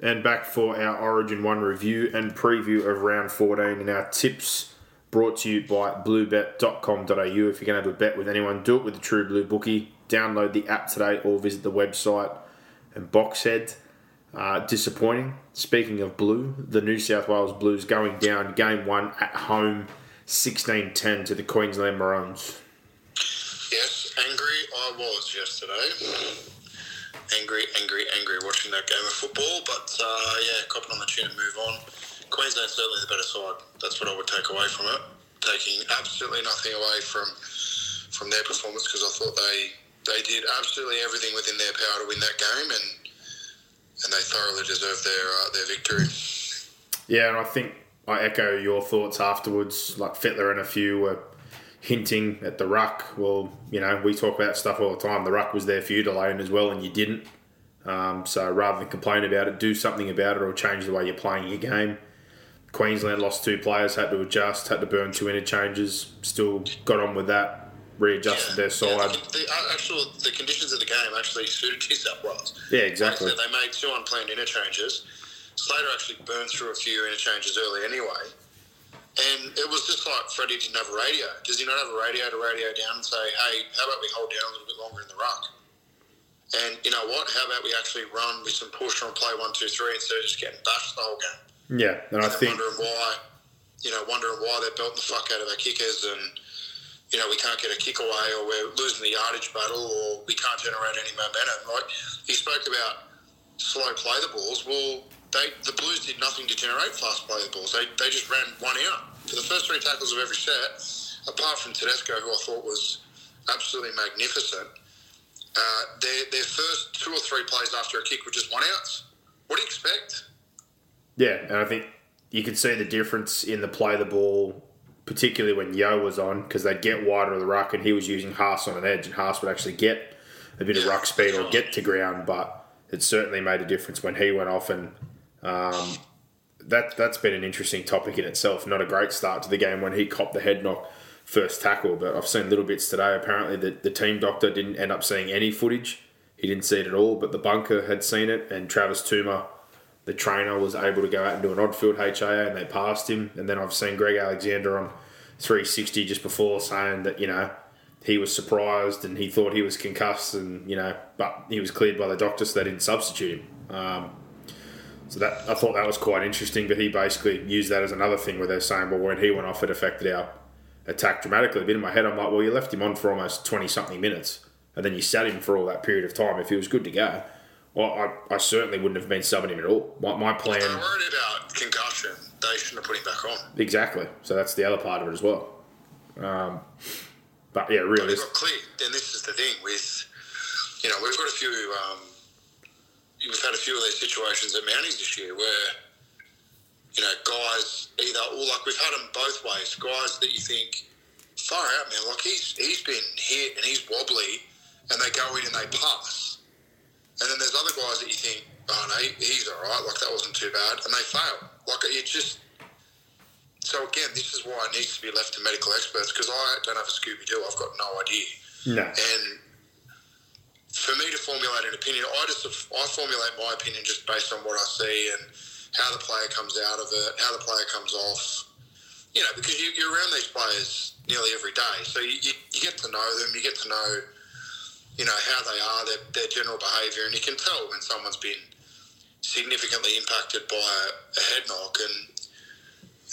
And back for our Origin 1 review and preview of round 14 and our tips brought to you by bluebet.com.au. If you're going to have a bet with anyone, do it with the True Blue Bookie. Download the app today or visit the website and Boxhead. Uh, disappointing. Speaking of blue, the New South Wales Blues going down game one at home 16 10 to the Queensland Maroons. Yes, angry I was yesterday. Angry, angry, angry watching that game of football. But uh, yeah, copping on the chin and move on. Queensland's certainly the better side. That's what I would take away from it. Taking absolutely nothing away from from their performance because I thought they they did absolutely everything within their power to win that game and and they thoroughly deserved their uh, their victory. Yeah, and I think I echo your thoughts afterwards. Like Fittler and a few were hinting at the ruck. Well, you know, we talk about stuff all the time. The ruck was there for you to lay in as well, and you didn't. Um, so rather than complain about it, do something about it or change the way you're playing your game. Queensland lost two players, had to adjust, had to burn two interchanges. Still got on with that, readjusted their side. Yeah, the, the uh, actual the conditions of the game actually suited New South Wales. Yeah, exactly. Like they made two unplanned interchanges. Slater actually burned through a few interchanges early anyway. And it was just like Freddie didn't have a radio. Does he not have a radio to radio down and say, hey, how about we hold down a little bit longer in the ruck? And you know what? How about we actually run with some push on play one, two, three instead of just getting bashed the whole game? Yeah, and I And think wondering why, you know, wondering why they're belting the fuck out of our kickers and, you know, we can't get a kick away or we're losing the yardage battle or we can't generate any momentum. Like, he spoke about slow play the balls. Well, they the Blues did nothing to generate fast play the balls. They, they just ran one out. For the first three tackles of every set, apart from Tedesco, who I thought was absolutely magnificent, uh, their, their first two or three plays after a kick were just one outs. What do you expect? Yeah, and I think you could see the difference in the play of the ball, particularly when Yeo was on, because they'd get wider of the ruck and he was using Haas on an edge, and Haas would actually get a bit of ruck speed or get to ground, but it certainly made a difference when he went off, and um, that that's been an interesting topic in itself. Not a great start to the game when he copped the head knock first tackle, but I've seen little bits today. Apparently, the, the team doctor didn't end up seeing any footage. He didn't see it at all, but the bunker had seen it, and Travis Toomer the trainer was able to go out and do an odd field HIA and they passed him. And then I've seen Greg Alexander on 360 just before saying that, you know, he was surprised and he thought he was concussed and, you know, but he was cleared by the doctor so they didn't substitute him. Um, so that I thought that was quite interesting, but he basically used that as another thing where they're saying, well, when he went off, it affected our attack dramatically. But in my head, I'm like, well, you left him on for almost 20 something minutes and then you sat him for all that period of time. If he was good to go, well, I, I certainly wouldn't have been subbing him at all. My, my plan. Worried about concussion. They shouldn't have put him back on. Exactly. So that's the other part of it as well. Um, but yeah, really. he got clear. And this is the thing with, you know, we've got a few, um, we've had a few of these situations at Mounties this year where, you know, guys either, or like we've had them both ways, guys that you think, far out, man, like he's, he's been hit and he's wobbly and they go in and they pass. And then there's other guys that you think, oh no, he's all right, like that wasn't too bad, and they fail. Like it just. So again, this is why it needs to be left to medical experts because I don't have a Scooby Doo. I've got no idea. No. And for me to formulate an opinion, I just I formulate my opinion just based on what I see and how the player comes out of it, how the player comes off. You know, because you, you're around these players nearly every day, so you, you, you get to know them, you get to know you know how they are, their, their general behaviour, and you can tell when someone's been significantly impacted by a, a head knock. And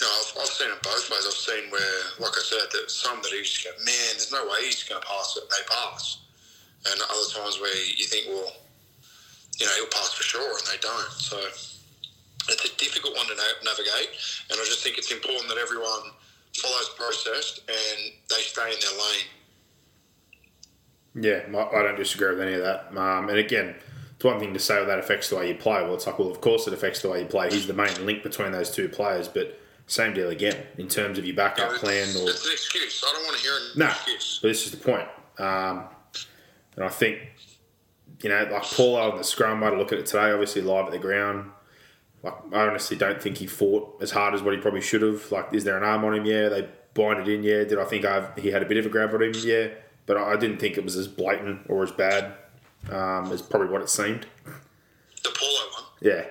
you know, I've, I've seen it both ways. I've seen where, like I said, that some that you just go, man, there's no way he's going to pass it. They pass. And other times where you think, well, you know, he'll pass for sure, and they don't. So it's a difficult one to na- navigate, and I just think it's important that everyone follows the process and they stay in their lane. Yeah, I don't disagree with any of that. Um, and again, it's one thing to say well, that affects the way you play. Well, it's like, well, of course it affects the way you play. He's the main link between those two players, but same deal again in terms of your backup Yeah, plan. it's, Or it's an excuse. I don't want to hear an no, excuse. but this is the point. Um, and I think you know, like Paulo in the scrum. I had a look at it today. Obviously, live at the ground. Like, I honestly don't think he fought as hard as what he probably should have. Like, is there an arm on him? Yeah. They bind it in. Yeah. Did I think I've, he had a bit of a grab on him? Yeah. But I I didn't think it was as blatant or as bad um, as probably what it seemed. The Paulo one Yeah.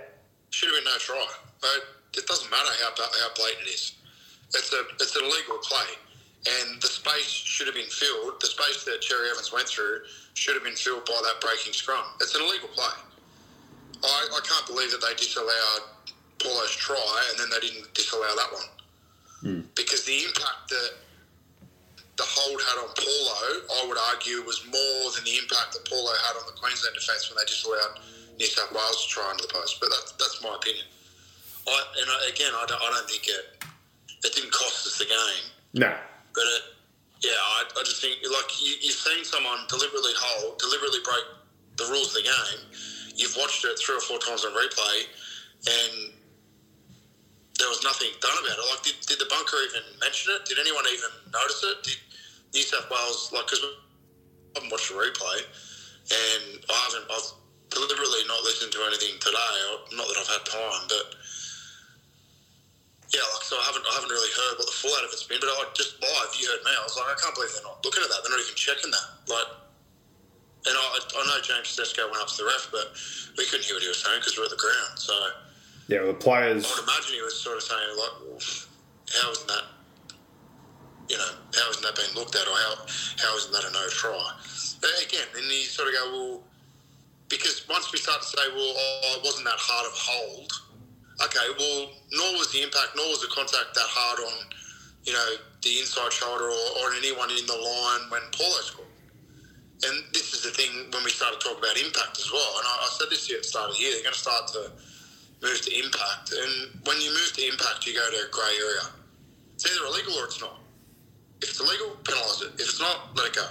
should have been no try. But it doesn't matter how how blatant it is. It's a it's an illegal play, and the space should have been filled. The space that Cherry Evans went through should have been filled by that breaking scrum. It's an illegal play. I, I can't believe that they disallowed Paulo's try and then they didn't disallow that one. Hmm. Because the impact that the hold had on Paulo, I would argue, was more than the impact that Paulo had on the Queensland defence when they disallowed New South Wales to try under the post. But that's, that's my opinion. I, and I, again, I don't, I don't think it it didn't cost us the game, No. but it, yeah, I, I just think like you, you've seen someone deliberately hold, deliberately break the rules of the game. You've watched it three or four times on replay, and there was nothing done about it. Like, did, did the bunker even mention it? Did anyone even notice it? Did New South Wales like because I haven't watched the replay, and I haven't. I've deliberately not listened to anything today. Not that I've had time, but yeah, like so I haven't I haven't really heard what the fallout of it's been. But I just live, you heard me. I was like, I can't believe they're not looking at that. They're not even checking that. Like, and I, I know James Tedesco went up to the ref, but we couldn't hear what he was saying because we're at the ground. So Yeah, well, the players. I would imagine he was sort of saying like, well, how isn't that? You know, how isn't that being looked at, or how how isn't that a no try? But again, then you sort of go, well, because once we start to say, well, oh, it wasn't that hard of hold. Okay, well, nor was the impact, nor was the contact that hard on, you know, the inside shoulder or, or anyone in the line when Paulo scored. And this is the thing when we start to talk about impact as well. And I, I said this here at the start of the year, they're going to start to move to impact. And when you move to impact, you go to a grey area. It's either illegal or it's not. If it's illegal, penalise it. If it's not, let it go.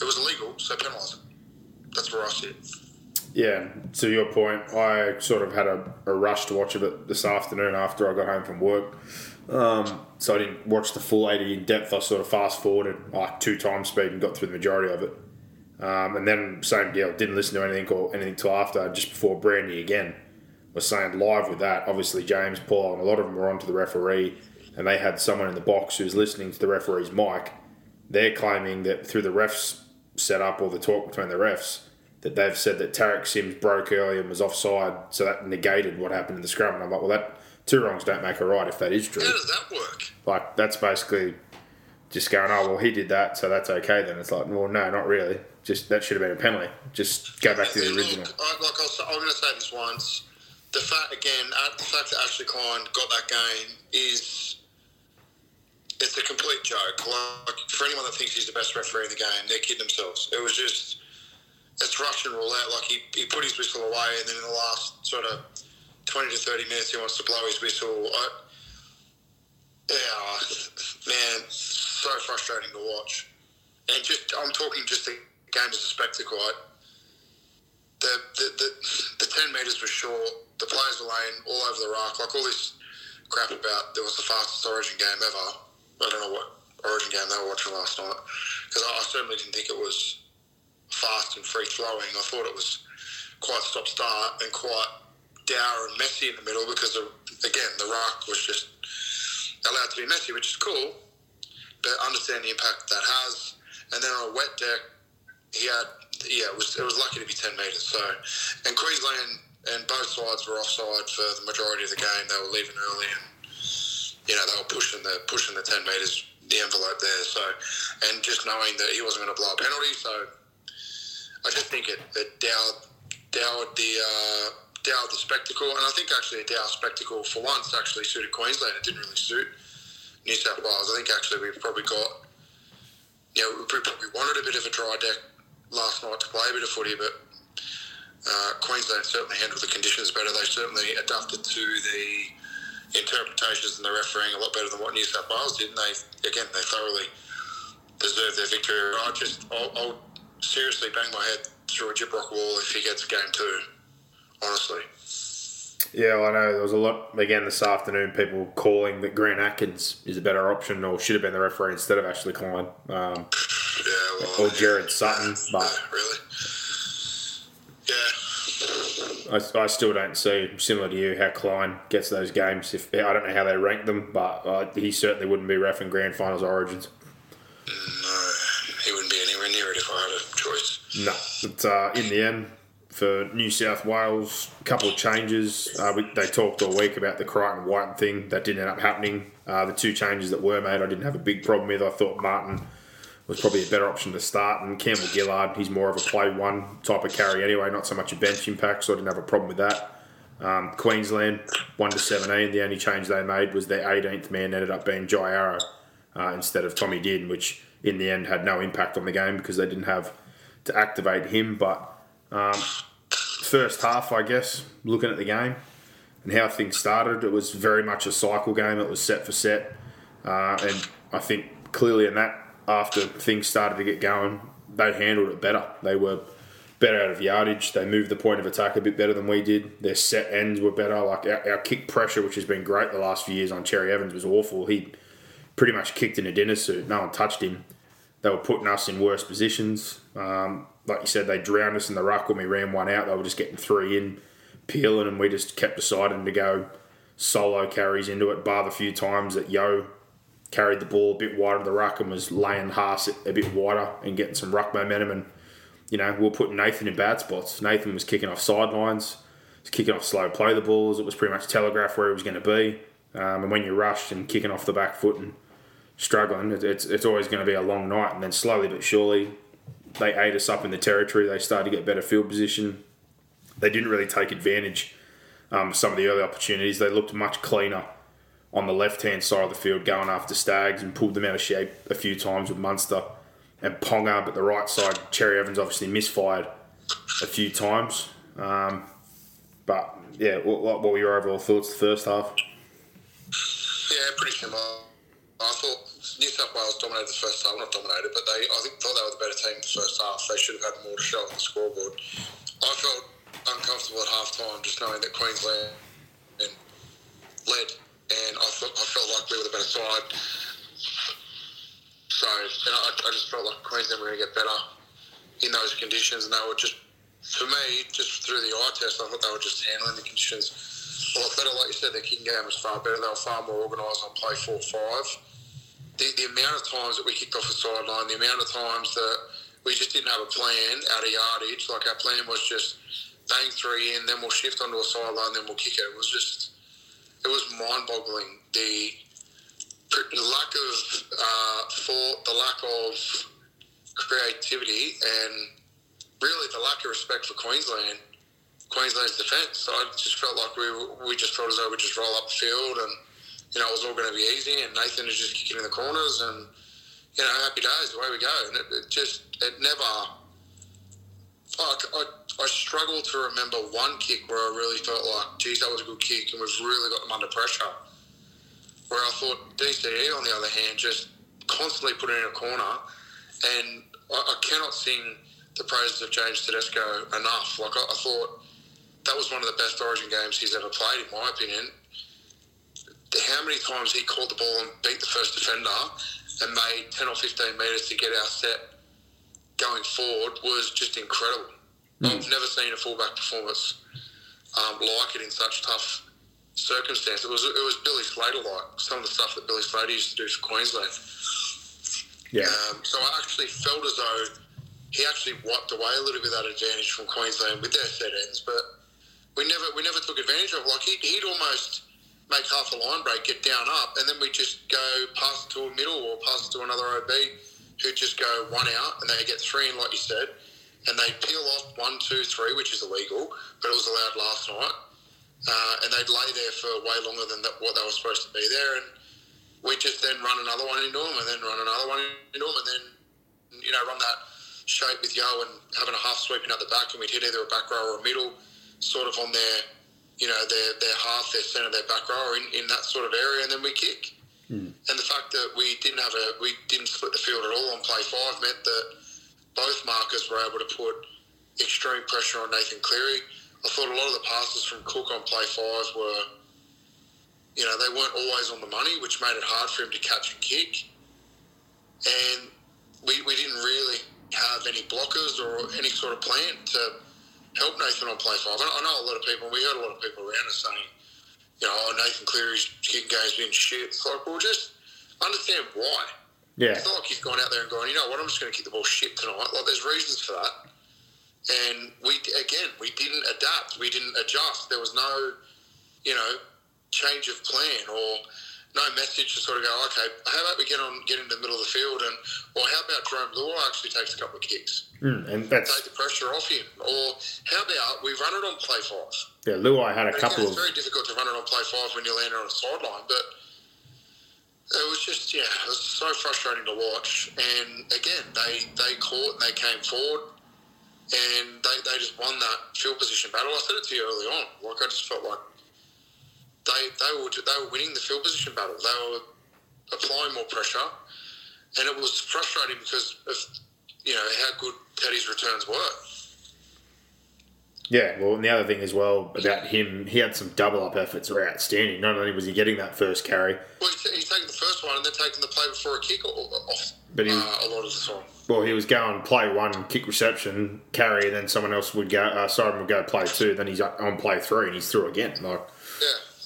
It was illegal, so penalise it. That's where I sit. Yeah, to your point, I sort of had a, a rush to watch it this afternoon after I got home from work. Um, so I didn't watch the full 80 in depth. I sort of fast forwarded like two times speed and got through the majority of it. Um, and then same deal, didn't listen to anything or anything till after, just before Brandy again was saying live with that. Obviously, James, Paul, and a lot of them were onto the referee, and they had someone in the box who's listening to the referee's mic. They're claiming that through the refs setup or the talk between the refs, that they've said that Tariq Sims broke early and was offside, so that negated what happened in the scrum. And I'm like, well, that two wrongs don't make a right if that is true. How does that work? Like that's basically just going, oh well, he did that, so that's okay. Then it's like, well, no, not really. Just that should have been a penalty. Just go back to the original. Look, I, like I'll, I'm going to say this once. The fact again, uh, the fact that Ashley Klein got that game is it's a complete joke. Like for anyone that thinks he's the best referee in the game, they're kidding themselves. It was just it's Russian roulette. Like he, he put his whistle away, and then in the last sort of twenty to thirty minutes, he wants to blow his whistle. I, yeah, man, so frustrating to watch. And just I'm talking just the game as a spectacle. I, the, the, the, the 10 metres were short. The players were laying all over the rock. Like all this crap about there was the fastest Origin game ever. I don't know what Origin game they were watching last night. Because I, I certainly didn't think it was fast and free flowing. I thought it was quite stop start and quite dour and messy in the middle because, of, again, the rock was just allowed to be messy, which is cool. But understand the impact that has. And then on a wet deck, he had yeah, it was it was lucky to be ten metres. So, and Queensland and both sides were offside for the majority of the game. They were leaving early, and you know they were pushing the pushing the ten metres, the envelope there. So, and just knowing that he wasn't going to blow a penalty, so I just think it, it dowered, dowered the uh, Dow the spectacle, and I think actually a Dow spectacle for once actually suited Queensland. It didn't really suit New South Wales. I think actually we've probably got, you know, we probably wanted a bit of a dry deck last night to play a bit of footy, but uh, Queensland certainly handled the conditions better. They certainly adapted to the interpretations and the refereeing a lot better than what New South Wales did. And they, again, they thoroughly deserved their victory. I just, I'll, I'll seriously bang my head through a Gyprock wall if he gets game two, honestly. Yeah, well, I know there was a lot again this afternoon. People calling that Grant Atkins is a better option, or should have been the referee instead of Ashley Klein, um, Yeah, well, or Gerard Sutton. But yeah, really, yeah, I, I still don't see, similar to you, how Klein gets those games. If I don't know how they rank them, but uh, he certainly wouldn't be refing grand finals origins. no, he wouldn't be anywhere near it if I had a choice. No, but uh, in the end, for New South Wales, a couple of changes. Uh, we, they talked all week about the Crichton Wighton thing. That didn't end up happening. Uh, the two changes that were made, I didn't have a big problem with. I thought Martin was probably a better option to start, and Campbell Gillard, he's more of a play one type of carry anyway, not so much a bench impact, so I didn't have a problem with that. Um, Queensland, 1 to 17, the only change they made was their 18th man ended up being Jai Arrow uh, instead of Tommy Din, which in the end had no impact on the game because they didn't have to activate him. But um, first half, I guess, looking at the game and how things started, it was very much a cycle game. It was set for set. Uh, and I think clearly in that, after things started to get going, they handled it better. They were better out of yardage. They moved the point of attack a bit better than we did. Their set ends were better. Like our, our kick pressure, which has been great the last few years on Cherry Evans, was awful. He pretty much kicked in a dinner suit. No one touched him. They were putting us in worse positions. Um, like you said, they drowned us in the ruck when we ran one out. They were just getting three in, peeling, and we just kept deciding to go solo carries into it, bar the few times that Yeo carried the ball a bit wider the ruck and was laying Haas a bit wider and getting some ruck momentum. And, you know, we were putting Nathan in bad spots. Nathan was kicking off sidelines, was kicking off slow play the balls. It was pretty much telegraphed where he was going to be. Um, and when you're rushed and kicking off the back foot and struggling, it's, it's always going to be a long night. And then slowly but surely, they ate us up in the territory. They started to get better field position. They didn't really take advantage um, of some of the early opportunities. They looked much cleaner on the left hand side of the field going after Staggs and pulled them out of shape a few times with Munster and Ponga. But the right side, Cherry Evans obviously misfired a few times. Um, but yeah, what, what were your overall thoughts the first half? Yeah, pretty similar. I thought New South Wales dominated the first half, not dominated, but they I think thought they were the better team in the first half. They should have had more to show on the scoreboard. I felt uncomfortable at half time just knowing that Queensland led, and I felt, I felt like we were the better side. So, and I, I just felt like Queensland were going to get better in those conditions, and they were just, for me, just through the eye test, I thought they were just handling the conditions a lot better. Like you said, their kicking game was far better. They were far more organised on play four five. The, the amount of times that we kicked off the sideline, the amount of times that we just didn't have a plan out of yardage. Like our plan was just bang three in, then we'll shift onto a sideline, then we'll kick it. It was just, it was mind-boggling. The, the lack of uh, the lack of creativity, and really the lack of respect for Queensland, Queensland's defence. I just felt like we we just felt as though we just roll up the field and you know it was all going to be easy, and Nathan is just kicking in the corners and you know happy days, away we go. And it, it just it never. Like, I, I struggle to remember one kick where I really felt like, geez, that was a good kick, and we've really got them under pressure. Where I thought DCE, on the other hand, just constantly put it in a corner, and I, I cannot sing the praises of James Tedesco enough. Like I, I thought that was one of the best Origin games he's ever played, in my opinion. How many times he caught the ball and beat the first defender and made 10 or 15 metres to get our set going forward was just incredible. I've never seen a fullback performance um, like it in such tough circumstances. It was it was Billy Slater like some of the stuff that Billy Slater used to do for Queensland. Yeah. Um, so I actually felt as though he actually wiped away a little bit of that advantage from Queensland with their set ends, but we never we never took advantage of. it. Like he'd, he'd almost make half a line break, get down up, and then we just go pass to a middle or pass to another OB who just go one out and they get three in, like you said. and they peel off one, two, three, which is illegal, but it was allowed last night. Uh, and they'd lay there for way longer than that, what they were supposed to be there. And we just then run another one into them, and then run another one into them, and then you know run that shape with Yo and having a half sweeping out the back, and we'd hit either a back row or a middle, sort of on their you know their their half, their centre, their back row, in, in that sort of area, and then we kick. Hmm. And the fact that we didn't have a we didn't split the field at all on play five meant that both markers were able to put extreme pressure on Nathan Cleary. I thought a lot of the passes from Cook on play five were, you know, they weren't always on the money, which made it hard for him to catch and kick. And we, we didn't really have any blockers or any sort of plan to help Nathan on play five. I I know a lot of people, we heard a lot of people around us saying, you know, oh, Nathan Cleary's kicking game's been shit. It's like, well, just understand why. Yeah. It's not like he's gone out there and gone, you know what, I'm just going to kick the ball shit tonight. Like, there's reasons for that. And we, again, we didn't adapt. We didn't adjust. There was no, you know, change of plan or no message to sort of go, okay, how about we get on, get into the middle of the field and, or how about Jarome Luai actually takes a couple of kicks? Mm, and that's Take the pressure off him. Or how about we run it on play five? yeah. Luai had a And couple again, of it's very difficult to run it on play five when you're landing on a sideline, but it was just yeah, it was so frustrating to watch. And again, they they caught and they came forward, and they, they just won that field position battle. I said it to you early on. Like I just felt like they they were they were winning the field position battle. They were applying more pressure, and it was frustrating because of you know how good Teddy's returns were. Yeah, well, and the other thing as well about him, he had some double up efforts that were outstanding. Not only was he getting that first carry, Well, he's, he's taking the first one and then taking the play before a kick off But he- uh, a lot of the time. well, he was going play one, kick reception, carry, and then someone else would go, uh, Simon would go play two, then he's on play three and he's through again. Like.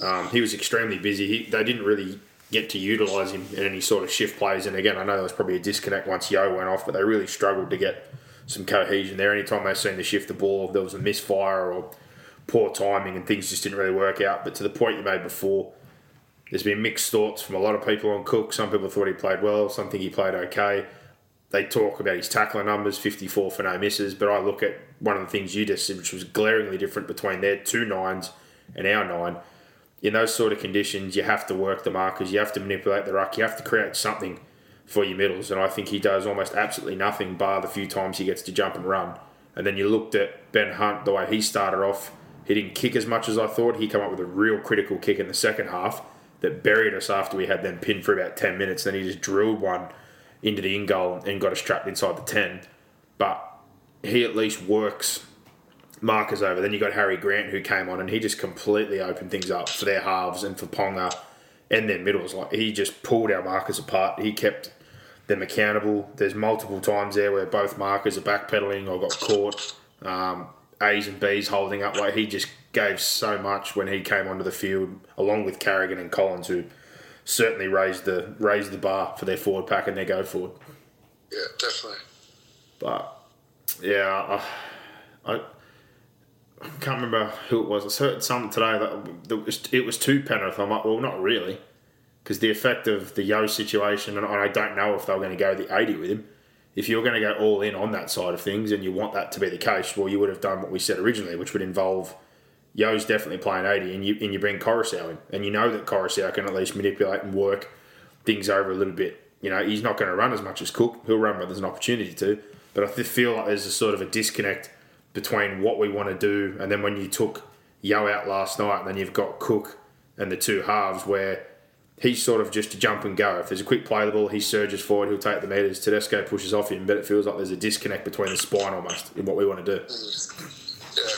Um, he was extremely busy. He, they didn't really get to utilise him in any sort of shift plays. And again, I know there was probably a disconnect once Yeo went off, but they really struggled to get some cohesion there. Anytime they seemed to shift the ball, there was a misfire or poor timing, and things just didn't really work out. But to the point you made before, there's been mixed thoughts from a lot of people on Cook. Some people thought he played well, some think he played okay. They talk about his tackler numbers, 54 for no misses, but I look at one of the things you just said, which was glaringly different between their two nines and our nine. In those sort of conditions, you have to work the markers, you have to manipulate the ruck, you have to create something for your middles, and I think he does almost absolutely nothing, bar the few times he gets to jump and run. And then you looked at Ben Hunt, the way he started off, he didn't kick as much as I thought. He came up with a real critical kick in the second half that buried us after we had them pinned for about 10 minutes. Then he just drilled one into the in goal and got us trapped inside the 10. But he at least works markers over. Then you got Harry Grant who came on and he just completely opened things up for their halves and for Ponga and their middles. Like he just pulled our markers apart. He kept them accountable. There's multiple times there where both markers are backpedaling or got caught. Um, A's and B's holding up. Like he just gave so much when he came onto the field, along with Carrigan and Collins, who certainly raised the raised the bar for their forward pack and their go forward. Yeah, definitely. But yeah, I, I, I can't remember who it was. I heard something today that it was to Penrith. I'm like, well, not really, because the effect of the Yeo situation, and I don't know if they were going to go the 80 with him. If you're going to go all in on that side of things, and you want that to be the case, well, you would have done what we said originally, which would involve Yeo's definitely playing 80, and you and you bring Koroisau in, and you know that Koroisau can at least manipulate and work things over a little bit. You know, he's not going to run as much as Cook. He'll run when there's an opportunity to. But I feel like there's a sort of a disconnect between what we want to do and then when you took Yeo out last night, and then you've got Cook and the two halves where he's sort of just a jump and go. If there's a quick play the ball, he surges forward, he'll take the meters. Tedesco pushes off him, but it feels like there's a disconnect between the spine almost in what we want to do. Yeah.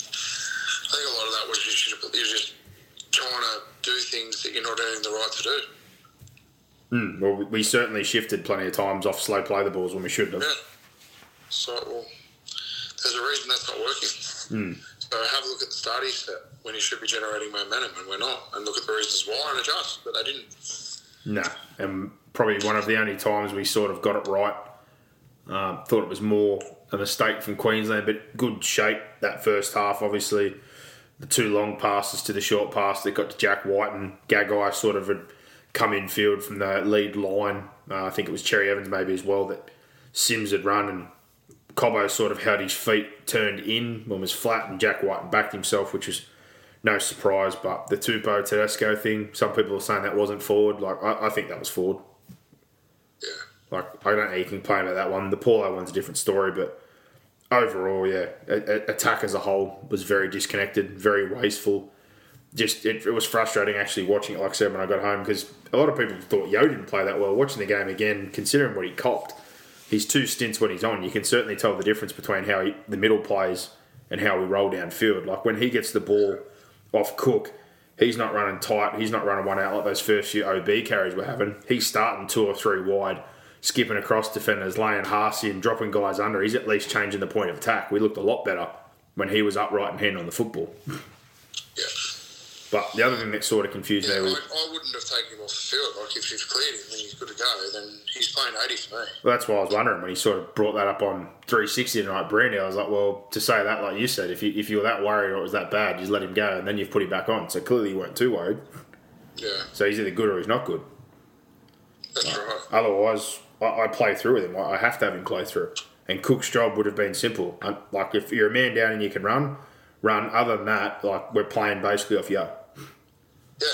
I think a lot of that was just you're just trying to do things that you're not earning the right to do. Hmm, well, we- we certainly shifted plenty of times off slow play the balls when we shouldn't have. Yeah. So, well, there's a reason that's not working. So have a look at the starting set when you should be generating momentum and we're not, and look at the reasons why and adjust. But they didn't. No, and probably one of the only times we sort of got it right. Um, thought it was more a mistake from Queensland, but good shape that first half. Obviously, the two long passes to the short pass that got to Jack Wighton and Gagai sort of had come in field from the lead line. Uh, I think it was Cherry Evans maybe as well that Sims had run and Cobbo sort of had his feet turned in when was flat, and Jack Wighton backed himself, which was no surprise. But the Tupou Tedesco thing, some people are saying that wasn't forward. Like I, I think that was forward. Yeah. Like I don't know you can complain about that one. The Paulo one's a different story, but overall, yeah, a, a, attack as a whole was very disconnected, very wasteful. Just it, it was frustrating actually watching it. Like I said when I got home because a lot of people thought Yeo didn't play that well. Watching the game again, considering what he copped, his two stints when he's on, you can certainly tell the difference between how he, the middle plays and how we roll downfield. Like when he gets the ball off Cook, he's not running tight. He's not running one out like those first few OB carries we're having. He's starting two or three wide skipping across defenders, laying Harsey and dropping guys under. He's at least changing the point of attack. We looked a lot better when he was upright and hand on the football. But the other thing that sort of confused Yeah, me was I wouldn't have taken him off the field. Like, if you've cleared him and he's good to go, then he's playing 80 for me. well, that's why I was wondering when he sort of brought that up on 360 tonight, Brandy. I was like, well, to say that, like you said, if you if you were that worried or it was that bad, you just let him go and then you've put him back on. So clearly you weren't too worried. Yeah, So he's either good or he's not good. that's right. Otherwise, I, I play through with him. I I have to have him play through. And Cook's job would have been simple. Like if you're a man down and you can run, run. Other than that, like we're playing basically off Yeo. Yeah,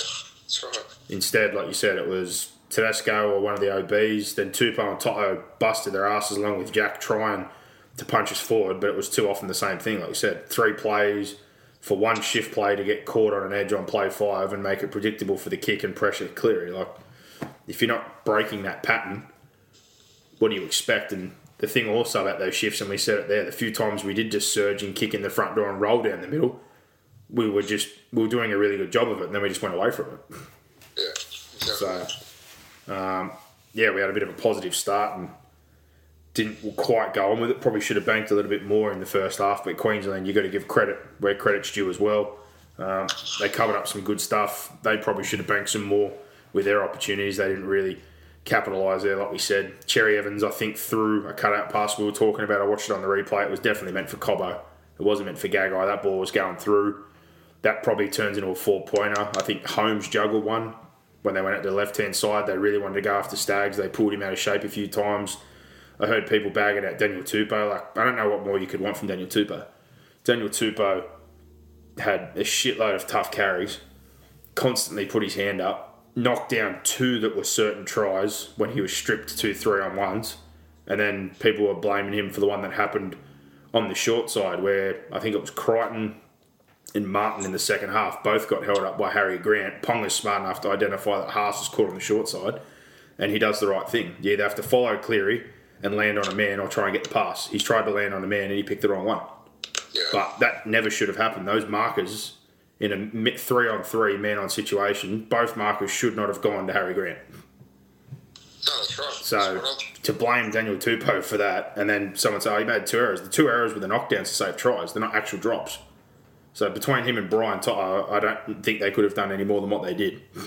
that's right. Instead, like you said, it was Tedesco or one of the OBs. Then Tupou and Toto busted their asses along with Jack trying to punch us forward, but it was too often the same thing. Like you said, three plays for one shift play to get caught on an edge on play five and make it predictable for the kick and pressure Cleary. Like if you're not breaking that pattern, what do you expect? And the thing also about those shifts, and we said it there, the few times we did just surge and kick in the front door and roll down the middle, we were just we were doing a really good job of it, and then we just went away from it. Yeah, exactly. So, um, yeah, we had a bit of a positive start and didn't quite go on with it. Probably should have banked a little bit more in the first half, but Queensland, you got to give credit where credit's due as well. Um, they covered up some good stuff. They probably should have banked some more with their opportunities. They didn't really capitalise there, like we said. Cherry Evans, I think, threw a cutout pass we were talking about. I watched it on the replay. It was definitely meant for Cobbo. It wasn't meant for Gagai. That ball was going through. That probably turns into a four pointer. I think Holmes juggled one when they went out the left hand side. They really wanted to go after Staggs. They pulled him out of shape a few times. I heard people bagging at Daniel Tupou. Like I don't know what more you could want from Daniel Tupou. Daniel Tupou had a shitload of tough carries, constantly put his hand up, knocked down two that were certain tries when he was stripped two three on ones, and then people were blaming him for the one that happened on the short side where I think it was Crichton and Martin in the second half both got held up by Harry Grant. Pong is smart enough to identify that Haas was caught on the short side, and he does the right thing. You either have to follow Cleary and land on a man or try and get the pass. He's tried to land on a man and he picked the wrong one. Yeah, But that never should have happened. Those markers in a three on three man on situation, both markers should not have gone to Harry Grant. no, that's right. So That's to blame Daniel Tupou for that, and then someone say, "Oh, he made two errors." The two errors were the knockdowns to save tries. They're not actual drops. So between him and Brian I don't think they could have done any more than what they did. yeah.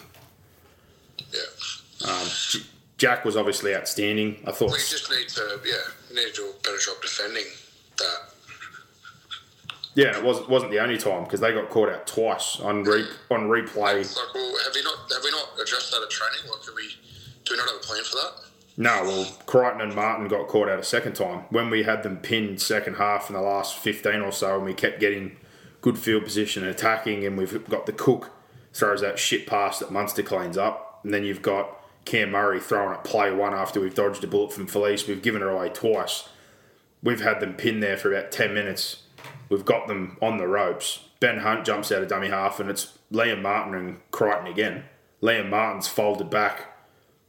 Um, J- Jack was obviously outstanding. I thought We just need to, yeah, need to do a better job defending that. Yeah, it wasn't wasn't the only time because they got caught out twice on re, on replay. Like, well, have we not have we not addressed that at training? Like, have we do we not have a plan for that? No, well, Crichton and Martin got caught out a second time when we had them pinned second half in the last fifteen or so, and we kept getting good field position attacking, and we've got the Cook throws that shit pass that Munster cleans up, and then you've got Cam Murray throwing at play one after we've dodged a bullet from Felise. We've given her away twice. We've had them pinned there for about ten minutes. We've got them on the ropes. Ben Hunt jumps out of dummy half, and it's Liam Martin and Crichton again. Liam Martin's folded back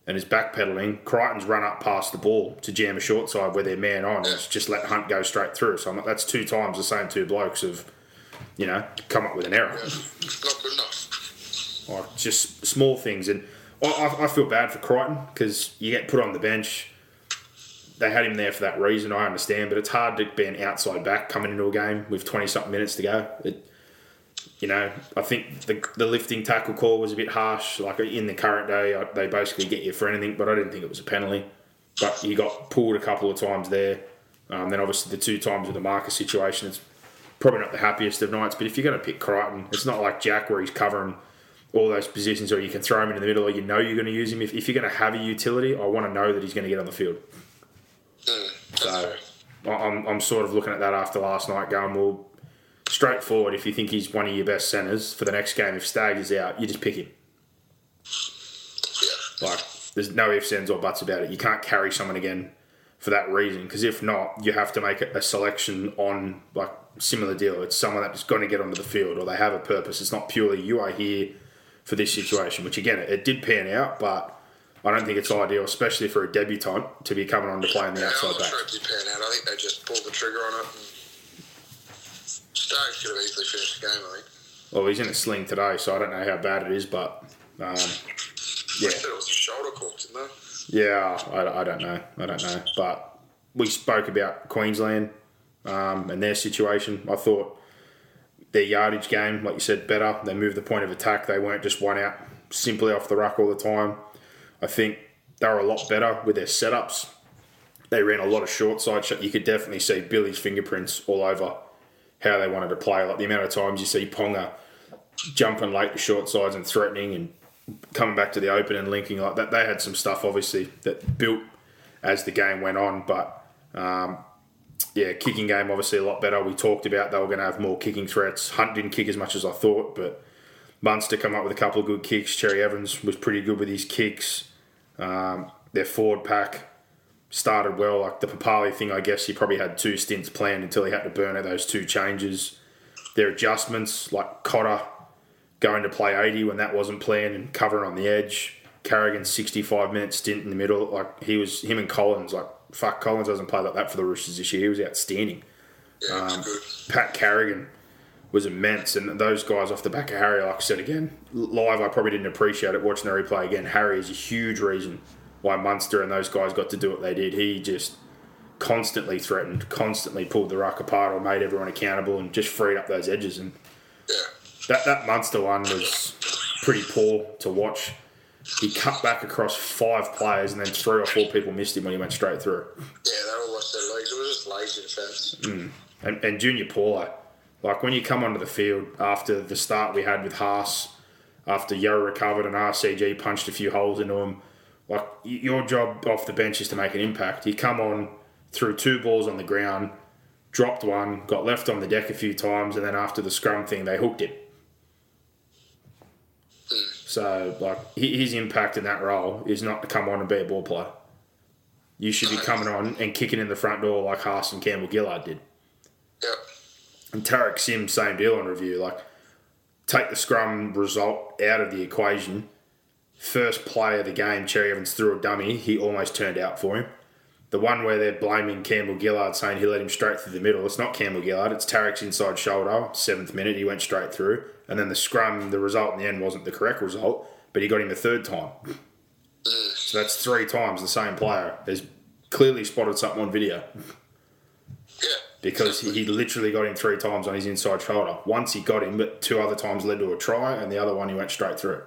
and is backpedaling. Crichton's run up past the ball to jam a short side where they're man on. It's just let Hunt go straight through. So I'm like, that's two times the same two blokes have, you know, come up with an error. Not good enough. Like just small things. And I, I, feel bad for Crichton because you get put on the bench. They had him there for that reason. I understand, but it's hard to be an outside back coming into a game with twenty something minutes to go. It, you know, I think the, the lifting tackle call was a bit harsh. Like in the current day, I, they basically get you for anything, but I didn't think it was a penalty. But you got pulled a couple of times there. Um, then obviously the two times with the marker situation, it's probably not the happiest of nights. But if you're going to pick Crichton, it's not like Jack where he's covering all those positions, or you can throw him in the middle, or you know you're going to use him. If, if you're going to have a utility, I want to know that he's going to get on the field. Mm, So, fair. I- I'm, I'm sort of looking at that after last night, going well. Straightforward, if you think he's one of your best centres for the next game, if Stag is out, you just pick him. Yeah. Like, there's no ifs, ands, or buts about it. You can't carry someone again for that reason, because if not, you have to make a selection on like similar deal. It's someone that's going to get onto the field, or they have a purpose. It's not purely you are here for this situation. Which again, it, it did pan out, but I don't think it's ideal, especially for a debutant to be coming on to play on the outside back. sure it did pan out. I think they just pulled the trigger on it. And Staggs could have easily finished the game, I think. Well, he's in a sling today, so I don't know how bad it is, but um, yeah, said it was a shoulder cork, didn't they? Yeah, I, I don't know, I don't know, but we spoke about Queensland um, and their situation. I thought their yardage game, like you said, better. They moved the point of attack. They weren't just one out simply off the ruck all the time. I think they were a lot better with their setups. They ran a lot of short side shot. You could definitely see Billy's fingerprints all over how they wanted to play. Like the amount of times you see Ponga jumping late to short sides and threatening and coming back to the open and linking like that. They had some stuff obviously that built as the game went on, but um, yeah, kicking game obviously a lot better. We talked about they were going to have more kicking threats. Hunt didn't kick as much as I thought, but Munster come up with a couple of good kicks. Cherry Evans was pretty good with his kicks. Um, their forward pack started well. Like the Papalii thing, I guess he probably had two stints planned until he had to burn out those two changes. Their adjustments, like Cotter going to play 80 when that wasn't planned and covering on the edge. Carrigan's 65 minute stint in the middle, like he was, him and Collins, like fuck, Collins doesn't play like that for the Roosters this year. He was outstanding. Yeah, Um. Pat Carrigan was immense, and those guys off the back of Harry, like I said again, live, I probably didn't appreciate it. Watching the replay again, Harry is a huge reason why Munster and those guys got to do what they did. He just constantly threatened, constantly pulled the ruck apart, or made everyone accountable, and just freed up those edges. And Yeah. That that Munster one was pretty poor to watch. He cut back across five players, and then three or four people missed him when he went straight through. Yeah, they all lost their legs. It was just lazy defence. Mm. and, and Junior Paulo, like when you come onto the field after the start we had with Haas, after Yeo recovered and RCG punched a few holes into him, like your job off the bench is to make an impact. You come on, threw two balls on the ground, dropped one, got left on the deck a few times, and then after the scrum thing, they hooked it. So, like, his impact in that role is not to come on and be a ball player. You should be coming on and kicking in the front door like Haas and Campbell Gillard did. Yep. And Tariq Sims, same deal on review. Like, take the scrum result out of the equation. First play of the game, Cherry Evans threw a dummy. He almost turned out for him. The one where they're blaming Campbell Gillard, saying he let him straight through the middle. It's not Campbell Gillard. It's Tariq's inside shoulder. Seventh minute, he went straight through. And then the scrum, the result in the end wasn't the correct result, but he got him the third time. So that's three times the same player has clearly spotted something on video Yeah. because he, he literally got him three times on his inside shoulder. Once he got him, but two other times led to a try, and the other one he went straight through.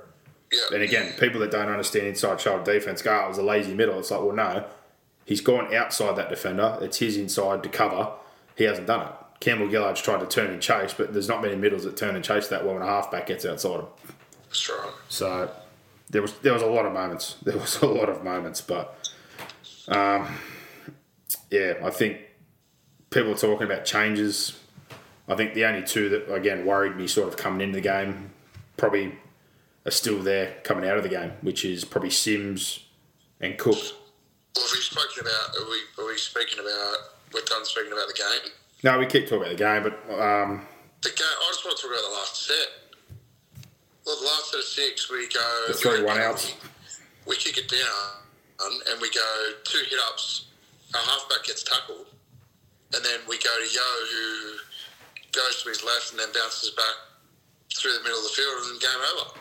Yeah. And again, people that don't understand inside shoulder defense go, oh, it was a lazy middle. It's like, well, no, he's gone outside that defender. It's his inside to cover. He hasn't done it. Campbell Gillard's tried to turn and chase, but there's not many middles that turn and chase that well when a halfback gets outside him. That's right. So there was there was a lot of moments. There was a lot of moments, but um, yeah, I think people are talking about changes. I think the only two that again worried me sort of coming into the game probably are still there coming out of the game, which is probably Sims and Cook. Well, have we spoken about? Are we, are we speaking about? We're done speaking about the game. No, we keep talking about the game, but um, The game. I just want to talk about the last set. Well, the last set of six, we go. The three one outs. We kick it down, and we go two hit ups. Our halfback gets tackled, and then we go to Yeo, who goes to his left and then bounces back through the middle of the field, and then game over.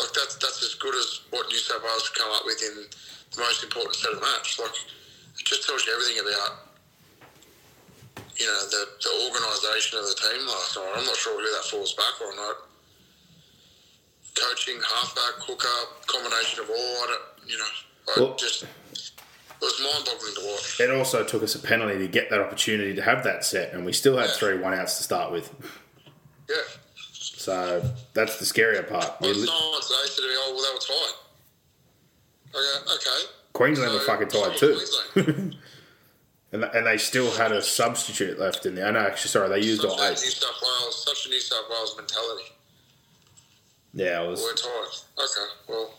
Like that's that's as good as what New South Wales have come up with in the most important set of the match. Like it just tells you everything about you know the, the organisation of the team last night. I'm not sure who that falls back on. Like, coaching, halfback, hooker, combination of all. I don't, you know, I Well- just it was mind-boggling to watch. it also took us a penalty to get that opportunity to have that set, and we still had three one outs to start with. Yeah. So that's the scarier part. We Well, li- someone to me, "Oh, well, they were tied." Go, "Okay." Queensland were So- fucking so tired was too. And, and they still had a substitute left in there. I know, actually, sorry, they used Such all a New eight. South Wales, such a New South Wales mentality. Yeah, it was. We're tired. Okay, well,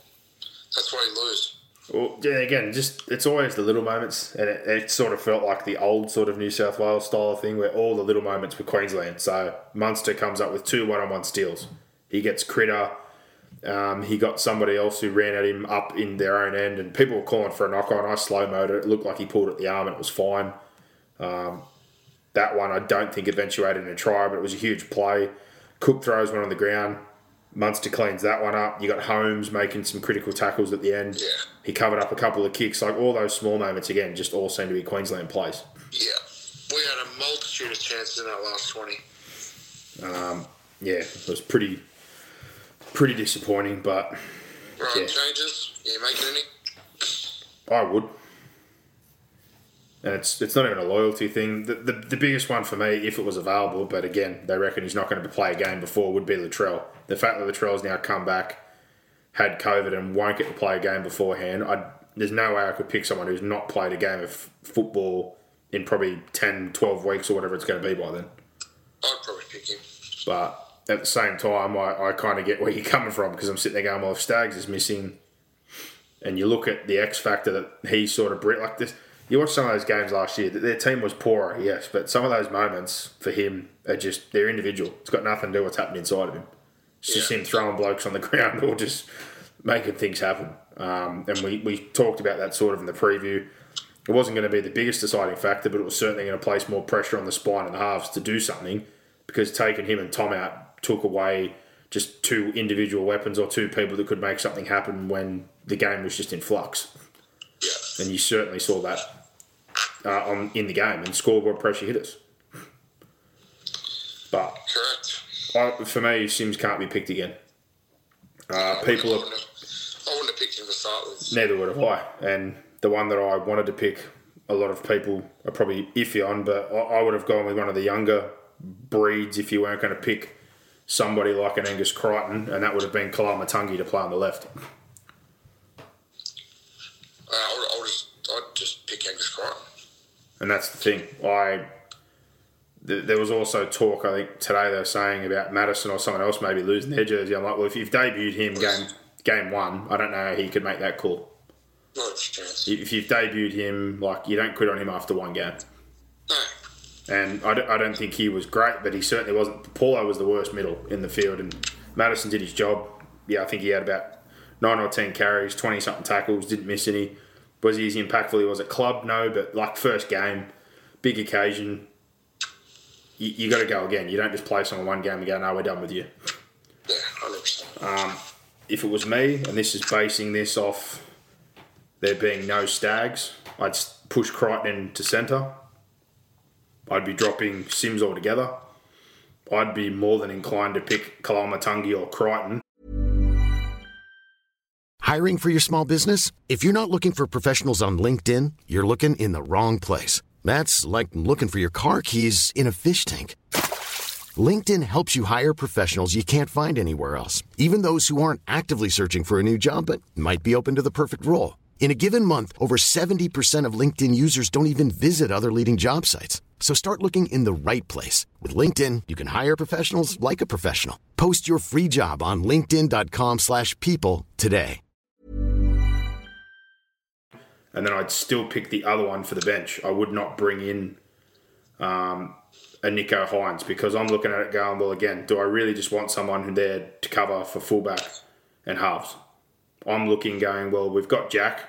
that's why you lose. Well, yeah, again, just it's always the little moments, and it, it sort of felt like the old sort of New South Wales style of thing, where all the little moments were Queensland. So Munster comes up with two one-on-one steals. He gets Critter. Um, he got somebody else who ran at him up in their own end, and people were calling for a knock on. I slow mode it. It looked like he pulled at the arm, and it was fine. Um, that one I don't think eventuated in a try, but it was a huge play. Cook throws one on the ground. Munster cleans that one up. You got Holmes making some critical tackles at the end. Yeah. He covered up a couple of kicks. Like all those small moments again, just all seem to be Queensland plays. Yeah. We had a multitude of chances in that last 20. Yeah, it was pretty, pretty disappointing, but Right, Yeah. changes? You making any? I would. And it's it's not even a loyalty thing. The, the the biggest one for me, if it was available, but again, they reckon he's not going to play a game before, would be Latrell. The fact that Latrell's now come back, had COVID, and won't get to play a game beforehand, I there's no way I could pick someone who's not played a game of football in probably 10, 12 weeks or whatever it's going to be by then. I'd probably pick him. But at the same time, I, I kind of get where you're coming from because I'm sitting there going, well, if Staggs is missing, and you look at the X factor that he sort of brought, like this, you watch some of those games last year, that their team was poorer, yes, but some of those moments for him are just, they're individual. It's got nothing to do with what's happening inside of him. It's just him throwing blokes on the ground or just making things happen. Um, and we, we talked about that sort of in the preview. It wasn't going to be the biggest deciding factor, but it was certainly going to place more pressure on the spine and the halves to do something because taking him and Tom out took away just two individual weapons or two people that could make something happen when the game was just in flux. Yeah. And you certainly saw that uh, on in the game and scoreboard pressure hit us. But Correct. I, for me, Sims can't be picked again. Uh, people are I wouldn't have picked him to start with. Neither would have I. And the one that I wanted to pick, a lot of people are probably iffy on, but I, I would have gone with one of the younger breeds if you weren't going to pick somebody like an Angus Crichton, and that would have been Koloamatangi to play on the left. Uh, I would, I would just, I'd just pick Angus Crichton. And that's the thing. I th- there was also talk. I think today they were saying about Matterson or someone else maybe losing their jersey. I'm like, well, if you've debuted him game game one, I don't know how he could make that call. Not a chance. If you've debuted him, like you don't quit on him after one game. No. And I don't, I don't think he was great, but he certainly wasn't. Paulo was the worst middle in the field, and Matterson did his job. Yeah, I think he had about nine or ten carries, twenty something tackles, didn't miss any. Was he as impactful he was at club? No, but like first game, big occasion. You, you got to go again. You don't just play someone one game and go, no, we're done with you. Yeah, 100%. If it was me, and this is basing this off there being no Staggs, I'd push Crichton into centre. I'd be dropping Sims altogether. I'd be more than inclined to pick Koloamatangi or Crichton. Hiring for your small business? If you're not looking for professionals on LinkedIn, you're looking in the wrong place. That's like looking for your car keys in a fish tank. LinkedIn helps you hire professionals you can't find anywhere else, even those who aren't actively searching for a new job but might be open to the perfect role. In a given month, over 70% of LinkedIn users don't even visit other leading job sites. So start looking in the right place. With LinkedIn, you can hire professionals like a professional. Post your free job on linkedin.com/people slash people today. and then I'd still pick the other one for the bench. I would not bring in um, a Nicho Hynes because I'm looking at it going, well, again, do I really just want someone who there to cover for fullback and halves? I'm looking going, well, we've got Jack.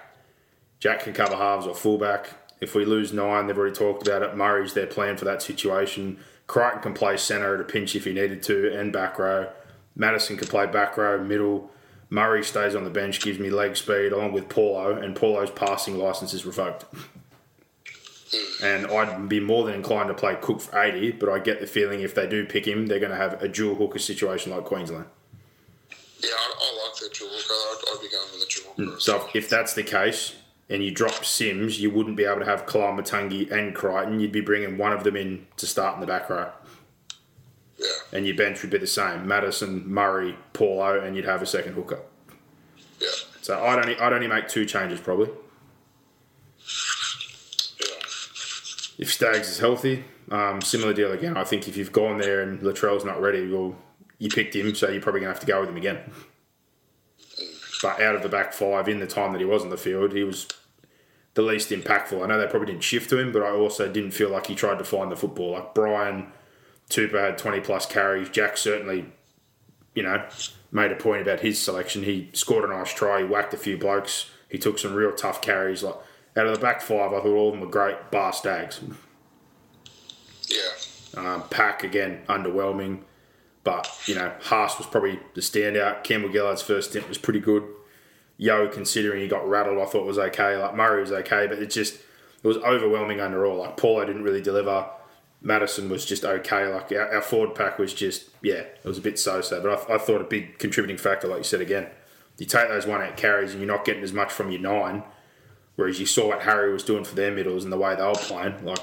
Jack can cover halves or fullback. If we lose nine, they've already talked about it. Murray's their plan for that situation. Crichton can play centre at a pinch if he needed to, and back row. Matterson can play back row, middle. Murray stays on the bench, gives me leg speed along with Paulo, and Paulo's passing license is revoked. And I'd be more than inclined to play Cook for 80, but I get the feeling if they do pick him, they're going to have a dual hooker situation like Queensland. Yeah, I, I like the dual. I'd, I'd be going with the dual hooker. So if- that's the case, and you drop Sims, you wouldn't be able to have Koloamatangi and Crichton. You'd be bringing one of them in to start in the back row. Yeah. And your bench would be the same. Matterson, Murray, Paulo, and you'd have a second hooker. Yeah. So I'd only, I'd only make two changes probably. Yeah. if Staggs is healthy, um, similar deal again. I think if you've gone there and Latrell's not ready, well, you picked him, so you're probably going to have to go with him again. But out of the back five, in the time that he was on the field, he was the least impactful. I know they probably didn't shift to him, but I also didn't feel like he tried to find the football. Like Brian Tupou had 20 plus carries. Jack certainly, you know, made a point about his selection. He scored a nice try. He whacked a few blokes. He took some real tough carries. Like out of the back five, I thought all of them were great. Bar Staggs. Yeah. Um, Pack again underwhelming, but you know Haas was probably the standout. Campbell Gillard's first stint was pretty good. Yeo, considering he got rattled, I thought was okay. Like Murray was okay, but it just it was overwhelming under all. Like Paulo didn't really deliver. Matterson was just okay. Like our, our forward pack was just yeah, it was a bit so-so. But I, I thought a big contributing factor, like you said again, you take those one out carries and you're not getting as much from your nine. Whereas you saw what Harry was doing for their middles and the way they were playing, like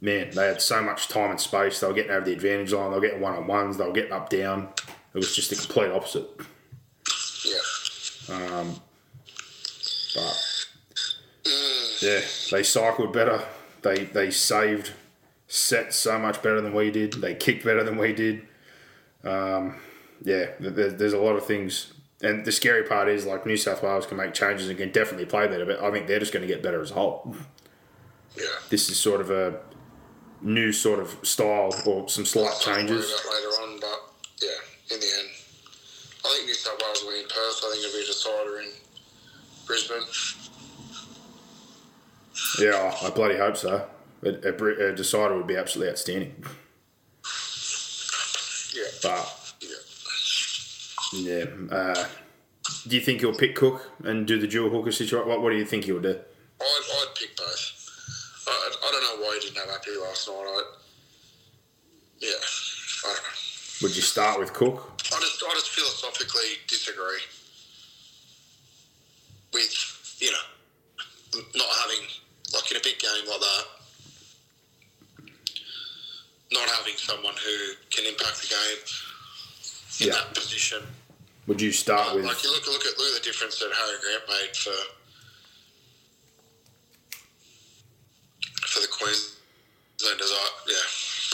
man, they had so much time and space. They were getting over the advantage line. They were getting one on ones. They were getting up down. It was just the complete opposite. Yeah. Um, but yeah, they cycled better. They they saved sets so much better than we did. They kicked better than we did. Um, yeah, there's, there's a lot of things. And the scary part is like New South Wales can make changes and can definitely play better, but I think they're just going to get better as a whole. Yeah. This is sort of a new sort of style or some slight changes. later on, but yeah, in the end, I think New South Wales will win in Perth. I think it'll be a decider in Brisbane. Yeah, I bloody hope so. A, a, a decider would be absolutely outstanding. Yeah. But Yeah. yeah, uh, do you think he'll pick Cook and do the dual hooker situation? What, what do you think he'll do? I'd, I'd pick both. I, don't know why he didn't have Appy last night. I, yeah. I. Would you start with Cook? I just, I just philosophically disagree with, you know, not having, like in a big game like that, not having someone who can impact the game in Yeah. that position. Would you start Uh, with? like you look, look at look at the difference that Harry Grant made for for the Queenslanders. I, yeah,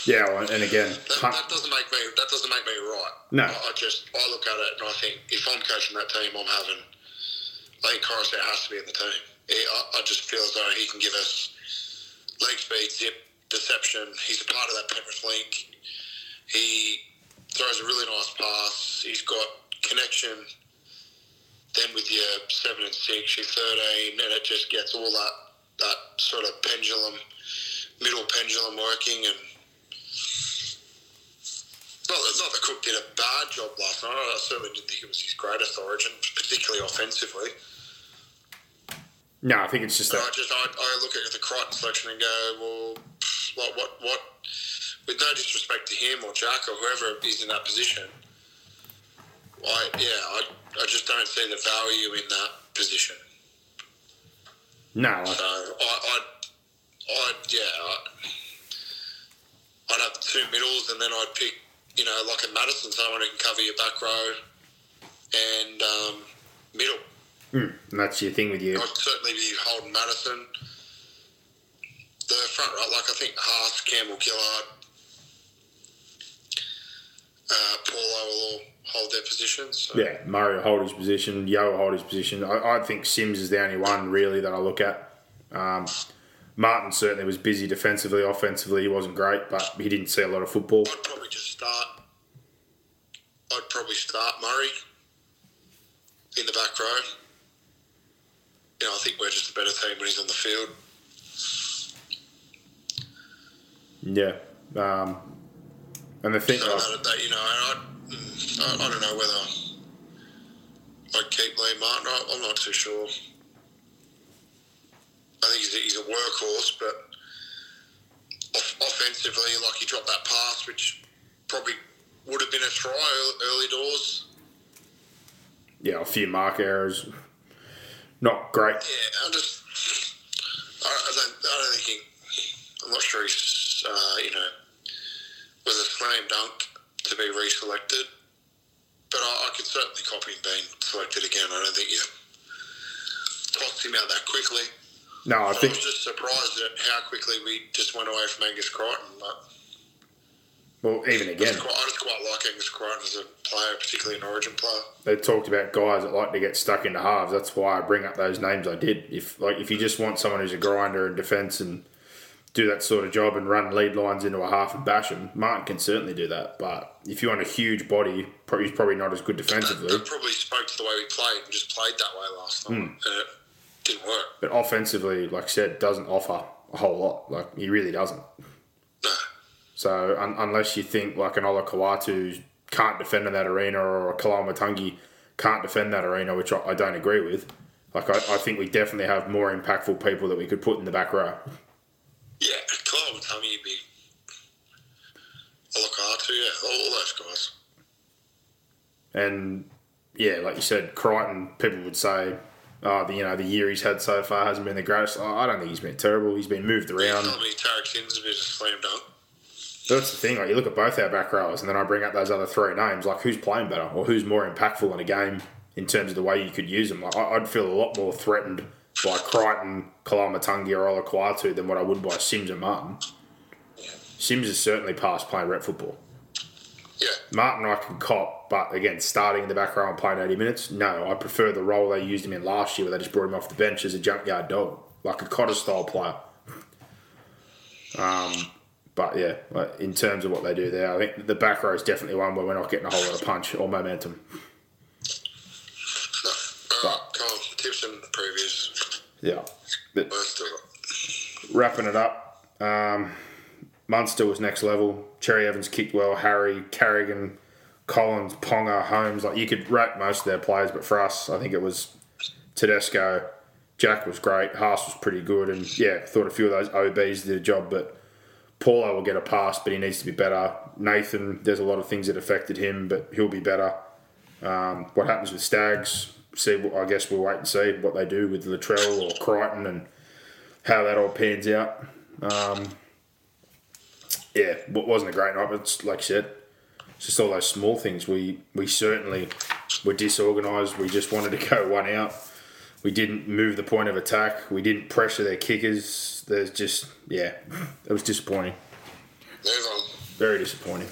Yeah, well, and again, that, that doesn't make me that doesn't make me right. No. I, I just I look at it and I think if I'm coaching that team, I'm having. Think Koroisau has to be in the team. He, I, I just feel as though he can give us leg speed, zip, deception. He's a part of that Penrith link. He throws a really nice pass. He's got connection. Then with your seven and six, your thirteen, and it just gets all that that sort of pendulum, middle pendulum working and. Not that, not that Cook did a bad job last night. I certainly didn't think it was his greatest origin, particularly offensively. no, I think it's just But I that. just I, I look at the Crichton selection and go, well, what what what? With no disrespect to him or Jack or whoever is in that position, I yeah, I, I just don't see the value in that position. No, I- So I I I yeah, I, I'd have two middles and then I'd pick you know like a Matterson, someone who can cover your back row and um, middle. mm, and that's your thing with you. I'd certainly be holding Matterson. The front right, like I think Haas, Campbell, Gillard, uh, Paulo will all hold their positions. So. Yeah, Murray will hold his position. Yeo will hold his position. I, I think Sims is the only one really that I look at. Um, Martin certainly was busy defensively, offensively he wasn't great, but he didn't see a lot of football. I'd probably just start. I'd probably start Murray in the back row. You know, I think we're just a better team when he's on the field. Yeah, um, and the thing, So that, you know, I, I don't know whether I'd keep Liam Martin. I, I'm not too sure. I think he's a, he's a workhorse, but off, offensively, like he dropped that pass, which probably would have been a try early, early doors. yeah, a few mark errors, not great. Yeah, I'm just I, I don't I don't think he, I'm not sure he's uh, you know was a slam dunk to be reselected, but I, I could certainly copy him being selected again. I don't think you tossed him out that quickly. No, I So I think was just surprised at how quickly we just went away from Angus Crichton. But well, even I again, just, quite, I just quite like Angus Crichton as a player, particularly an Origin player. they talked about guys that like to get stuck into halves. That's why I bring up those names I did. If like if you just want someone who's a grinder in defence and do that sort of job and run lead lines into a half and bash him. Martin can certainly do that. But if you want a huge body, he's probably not as good defensively. That probably spoke to the way we played and just played that way last night, Hmm. and it didn't work. But offensively, like I said, doesn't offer a whole lot. Like he really doesn't. No. So un- unless you think like an Olakau'atu can't defend in that arena or a Koloamatangi can't defend that arena, which I, I don't agree with. Like I, I think we definitely have more impactful people that we could put in the back row. Yeah, Kyle would tell me he'd be. I look hard to yeah, all, those guys. And yeah, like you said, Crichton, people would say, oh, the, you know, the year he's had so far hasn't been the greatest. I don't think he's been terrible. He's been moved around. tell me Tariq Sims would be just a slam dunk. That's the thing. Like you look at both our back rowers, and then I bring up those other three names. Like who's playing better, or who's more impactful in a game in terms of the way you could use them. Like I'd feel a lot more threatened by Crichton, Koloamatangi, or Olakau'atu than what I would by Sims and Martin. Sims is certainly past playing rep football. Yeah, Martin I can cop, but again, starting in the back row and playing 80 minutes, no. I prefer the role they used him in last year where they just brought him off the bench as a junkyard dog, like a Cotter style player. Um, but yeah, in terms of what they do there, I think the back row is definitely one where we're not getting a whole lot of punch or momentum. no. All right, Kyle, tips and previews. Yeah. Wrapping it up, um, Munster was next level. Cherry Evans kicked well. Harry, Carrigan, Collins, Ponga, Holmes. Like you could rate most of their players, but for us, I think it was Tedesco. Jack was great. Haas was pretty good, and yeah, thought a few of those OBs did a job. But Paulo will get a pass, but he needs to be better. Nathan, there's a lot of things that affected him, but he'll be better. Um, what happens with Staggs? See, I guess we'll wait and see what they do with Latrell or Crichton and how that all pans out. Um, yeah, it wasn't a great night, but it's, like you said, it's just all those small things. We we certainly were disorganised. We just wanted to go one out. We didn't move the point of attack. We didn't pressure their kickers. There's just yeah, it was disappointing. Very disappointing.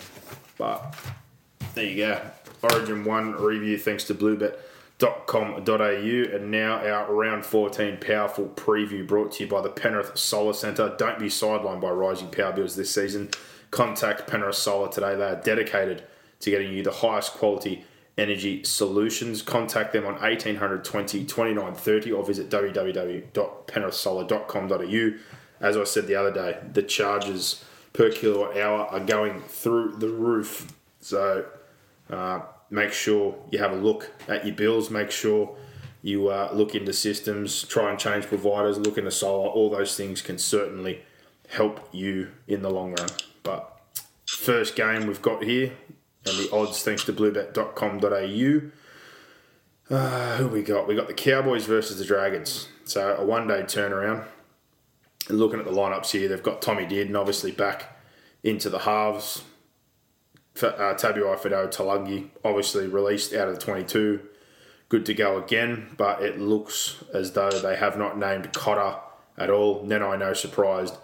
But there you go. Origin 1 review thanks to bluebet.com.au and now our round 14 powerful preview brought to you by the Penrith Solar Centre. Don't be sidelined by rising power bills this season. Contact Penrith Solar today. They are dedicated to getting you the highest quality energy solutions. Contact them on 1800 20 29 30 or visit www.penrithsolar.com.au. As I said the other day, the charges per kilowatt hour are going through the roof. So uh, make sure you have a look at your bills. Make sure you uh, look into systems, try and change providers, look into solar. All those things can certainly help you in the long run. But first game we've got here, and the odds thanks to bluebet.com.au. Uh, who we got? We got the Cowboys versus the Dragons. So a one day turnaround. And looking at the lineups here, they've got Tommy Dearden obviously back into the halves. Uh, Tabuai Fido Taulagi obviously released out of the 22. Good to go again, but it looks as though they have not named Cotter at all. Nanai, no surprised,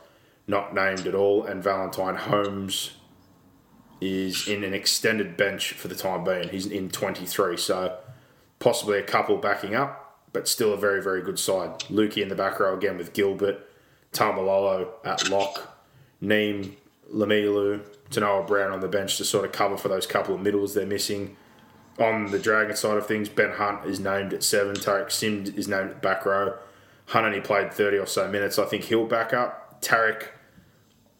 not named at all. And Valentine Holmes is in an extended bench for the time being. He's in 23, so possibly a couple backing up, but still a very, very good side. Luki in the back row again with Gilbert, Taumalolo at lock, Neame, Lemilu, Tanoa Brown on the bench to sort of cover for those couple of middles they're missing. On the Dragon side of things, Ben Hunt is named at seven. Tariq Sims is named at back row. Hunt only played 30 or so minutes. I think he'll back up. Tariq,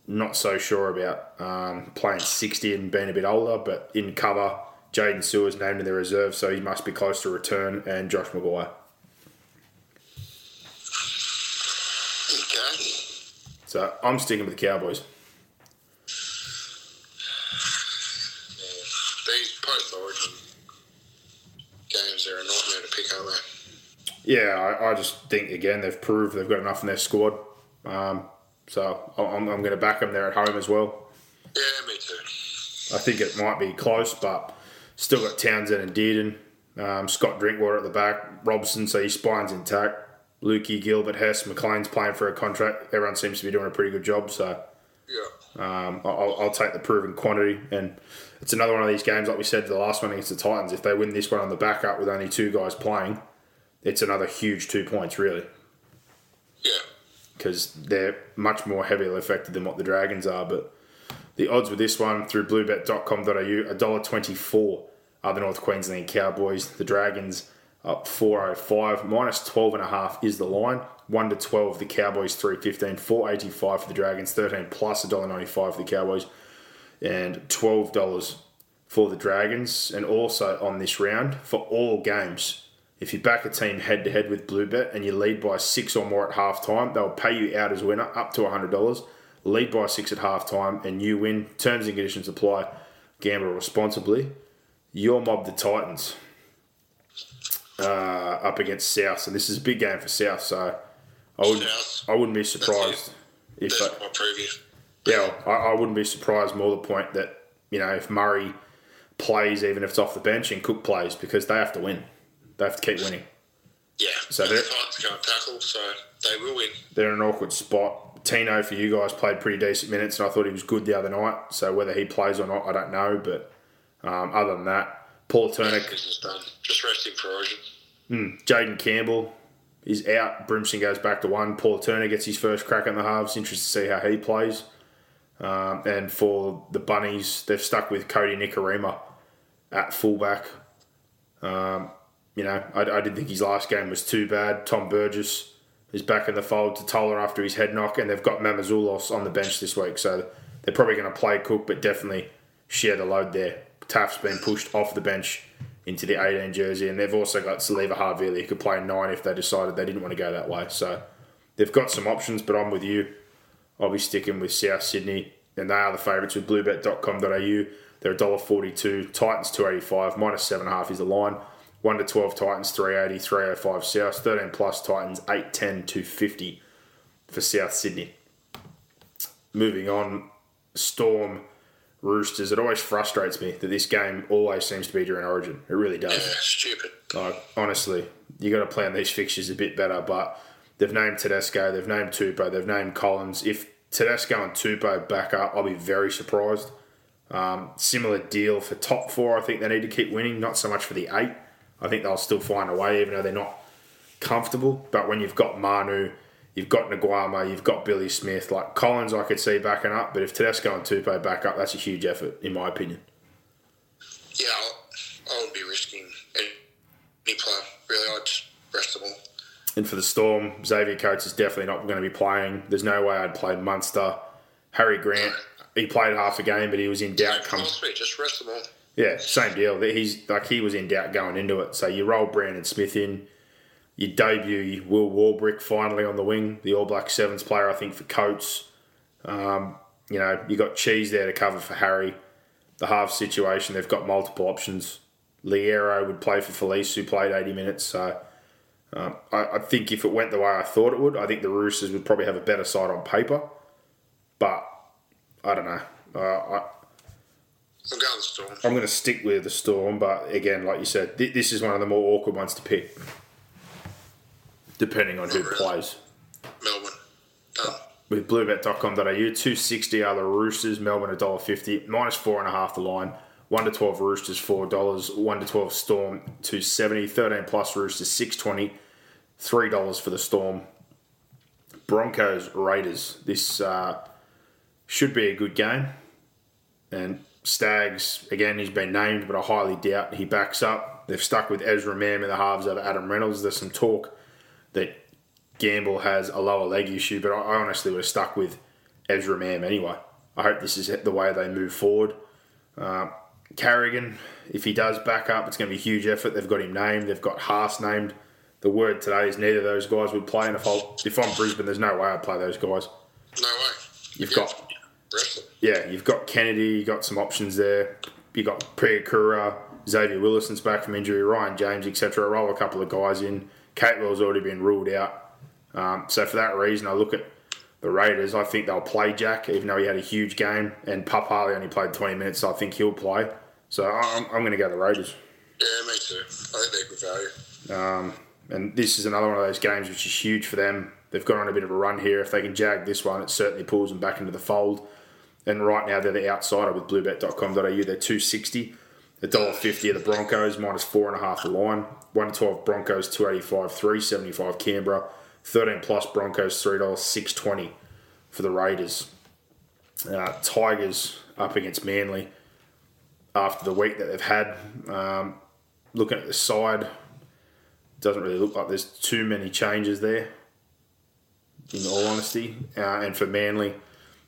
not so sure about um, playing 60 and being a bit older, but in cover, Jaden Sewer's named in the reserve, so he must be close to return, and Josh McGuire. Okay. So I'm sticking with the Cowboys. These post origin games are a nightmare to pick, aren't they? Yeah, I, I just think again they've proved they've got enough in their squad. Um, so I'm, I'm going to back them there at home as well. Yeah, me too. I think it might be close, but still got Townsend and Dearden. Um, Scott Drinkwater at the back, Robson, so his spine's intact. Luki, Gilbert, Hess, McLean's playing for a contract. Everyone seems to be doing a pretty good job. So Yeah. um, I'll, I'll take the proven quantity. And it's another one of these games, like we said, the last one against the Titans. If they win this one on the backup with only two guys playing, it's another huge two points, really, Yeah. because they're much more heavily affected than what the Dragons are. But the odds with this one through bluebet.com.au, $1.24 are the North Queensland Cowboys. The Dragons up 405, minus 12.5 is the line. 1 to 12, the Cowboys 315, 485 for the Dragons, 13 plus $1.95 for the Cowboys and $12 for the Dragons. And also on this round, for all games, if you back a team head to head with Bluebet and you lead by six or more at half time, they'll pay you out as winner up to $100. Lead by six at half time and you win. Terms and conditions apply. Gamble responsibly. Your mob, the Titans, uh, up against South. And this is a big game for South, so I, would, South. I wouldn't be surprised if That's my preview. Yeah, I, I wouldn't be surprised. More the point that you know if Murray plays, even if it's off the bench, and Cook plays because they have to win. They have to keep winning. Yeah. So they're- Titans can't tackle, so they will win. They're in an awkward spot. Tino for you guys played pretty decent minutes, and I thought he was good the other night. So whether he plays or not, I don't know. But um, other than that, Paul Turner, Business done. Just resting for Origin. Jaden Campbell is out. Brimson goes back to one. Paul Turner gets his first crack in the halves. Interested to see how he plays. Um, and for the Bunnies, they've stuck with Cody Nikorima at fullback. Um, you know, I, I didn't think his last game was too bad. Tom Burgess is back in the fold to Toller after his head knock, and they've got Mamouzelos on the bench this week. So they're probably going to play Cook, but definitely share the load there. Taft's been pushed off the bench into the 18 jersey, and they've also got Siliva Havili who could play nine if they decided they didn't want to go that way. So they've got some options, but I'm with you. I'll be sticking with South Sydney, and they are the favourites with bluebet.com.au. They're $1.42, Titans 285, minus 7.5 is the line. 1 to 12 Titans 380, 305 South, 13 plus Titans 810, 250 for South Sydney. Moving on, Storm Roosters. It always frustrates me that this game always seems to be during Origin. It really does. Yeah, stupid. Like, honestly, you got to plan these fixtures a bit better. But they've named Tedesco, they've named Tupou, they've named Collins. If Tedesco and Tupou back up, I'll be very surprised. Um, similar deal for top four. I think they need to keep winning, not so much for the eight. I think they'll still find a way, even though they're not comfortable. But when you've got Manu, you've got Naguama, you've got Billy Smith, like Collins, I could see backing up. But if Tedesco and Tupou back up, that's a huge effort, in my opinion. Yeah, I'll, wouldn't be risking any, player. Really, I'd rest them all. And for the Storm, Xavier Coates is definitely not going to be playing. There's no way I'd play Munster. Harry Grant, he played half a game, but he was in doubt. Come, just rest them all. yeah, same deal. He's like he was in doubt going into it. So you roll Brandon Smith in. You debut Will Warbrick finally on the wing, the All Black Sevens player, I think, for Coates. Um, you know, you got Cheese there to cover for Harry. The half situation, they've got multiple options. Liero would play for Felise, who played 80 minutes. So um, I, I think if it went the way I thought it would, I think the Roosters would probably have a better side on paper. But I don't know. Uh, I, I'm going Storm. I'm going to stick with the Storm, but again, like you said, th- this is one of the more awkward ones to pick, depending on who Really? plays. Melbourne. Done. With bluebet.com.au, 260 are the Roosters, Melbourne $1.50, minus 4.5 the line. 1 to 12 Roosters, $4. 1 to 12 Storm, 270 13 plus Roosters, 620 $3 for the Storm. Broncos, Raiders. This uh, should be a good game. And Staggs, again, he's been named, but I highly doubt he backs up. They've stuck with Ezra Mam in the halves over Adam Reynolds. There's some talk that Gamble has a lower leg issue, but I honestly would have stuck with Ezra Mam anyway. I hope this is the way they move forward. Uh, Carrigan, if he does back up, it's going to be a huge effort. They've got him named. They've got Haas named. The word today is neither of those guys would play. And if, I, if I'm Brisbane, there's no way I'd play those guys. No way. You've Yeah. got yeah, you've got Kennedy, you've got some options there. You've got Priakura, Xavier Willison's back from injury, Ryan James, etc. Roll a couple of guys in. Capewell's already been ruled out. Um, so for that reason, I look at the Raiders. I think they'll play Jack, even though he had a huge game. And Pup Harley only played 20 minutes, so I think he'll play. So I'm, I'm going to go the Raiders. Yeah, me too. I think they're good value. Um, and this is another one of those games which is huge for them. They've gone on a bit of a run here. If they can jag this one, it certainly pulls them back into the fold. And right now they're the outsider with bluebet.com.au. They're 260. $1.50 of the Broncos, minus four and a half the line. 1 to 12 Broncos, 285, 375 Canberra. 13 plus Broncos, $3, 620 for the Raiders. Uh, Tigers up against Manly after the week that they've had. Um, looking at the side, doesn't really look like there's too many changes there, in all honesty. Uh, and for Manly,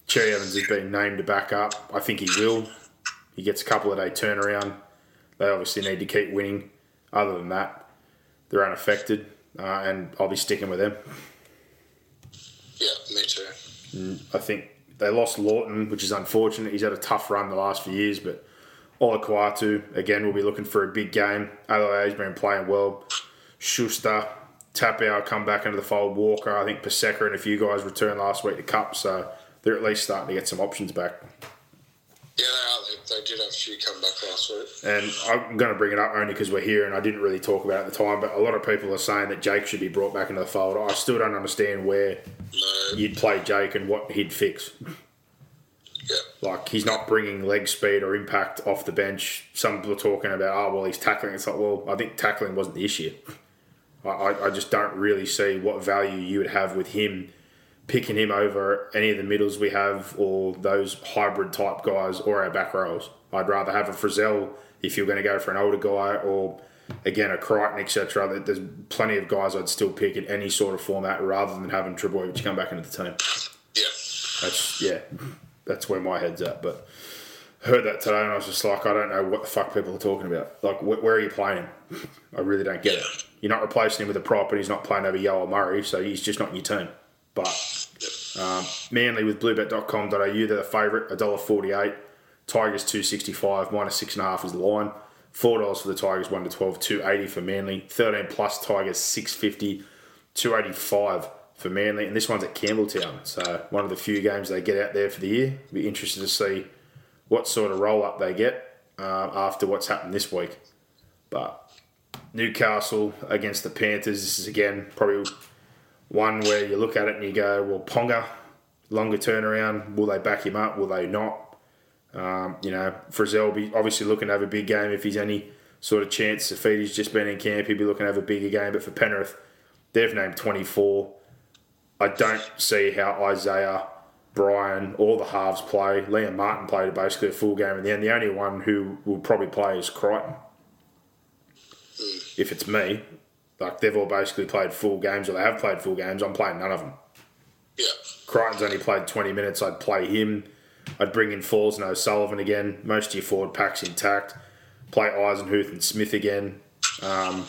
Cherry Evans has been named to back up. I think he will. He gets a couple of day turnaround. They obviously need to keep winning. Other than that, they're unaffected, uh, and I'll be sticking with them. Yeah, me too. I think they lost Lawton, which is unfortunate. He's had a tough run the last few years, but Olakau'atu, again, will be looking for a big game. Aloia's been playing well. Schuster, Taupau come back into the fold. Walker, I think Paseka and a few guys returned last week to Cup, so they're at least starting to get some options back. Yeah, they. Did have a few come back last week. And I'm going to bring it up only because we're here and I didn't really talk about it at the time, but a lot of people are saying that Jake should be brought back into the fold. I still don't understand where No, you'd play Jake and what he'd fix. yeah, Like, he's not bringing leg speed or impact off the bench. Some people are talking about, oh, well, he's tackling. It's like, well, I think tackling wasn't the issue. I, I just don't really see what value you would have with him picking him over any of the middles we have or those hybrid type guys or our back rows. I'd rather have a Frizell if you're going to go for an older guy or again a Crichton etc. There's plenty of guys I'd still pick in any sort of format rather than having Trbojevic come back into the team. yeah. That's yeah, that's where my head's at. But heard that today and I was just like, I don't know what the fuck people are talking about. Like, wh- where are you playing him? I really don't get it. You're not replacing him with a prop, and he's not playing over Yeo or Murray, so he's just not in your team. But um, Manly with bluebet.com.au, they're the favourite, $1.48. Tigers 265, minus six and a half is the line. Four dollars for the Tigers, one to 12, 280 for Manly. 13 plus Tigers, 650, 285 for Manly. And this one's at Campbelltown, so one of the few games they get out there for the year. Be interested to see what sort of roll up they get uh, after what's happened this week. But Newcastle against the Panthers, this is again probably one where you look at it and you go, well, Ponga, longer turnaround, will they back him up? Will they not? Um, you know, Frizell be obviously looking to have a big game if he's any sort of chance. He's just been in camp, he'll be looking to have a bigger game. But for Penrith, they've named 24. I don't see how Isaiah, Brian, all the halves play. Liam Martin played basically a full game in the end. The only one who will probably play is Crichton. If it's me, like they've all basically played full games or they have played full games, I'm playing none of them. Yeah, Crichton's only played 20 minutes. I'd play him. I'd bring in Falls and O'Sullivan again. Most of your forward pack's intact. Play Eisenhuth and Smith again. Um,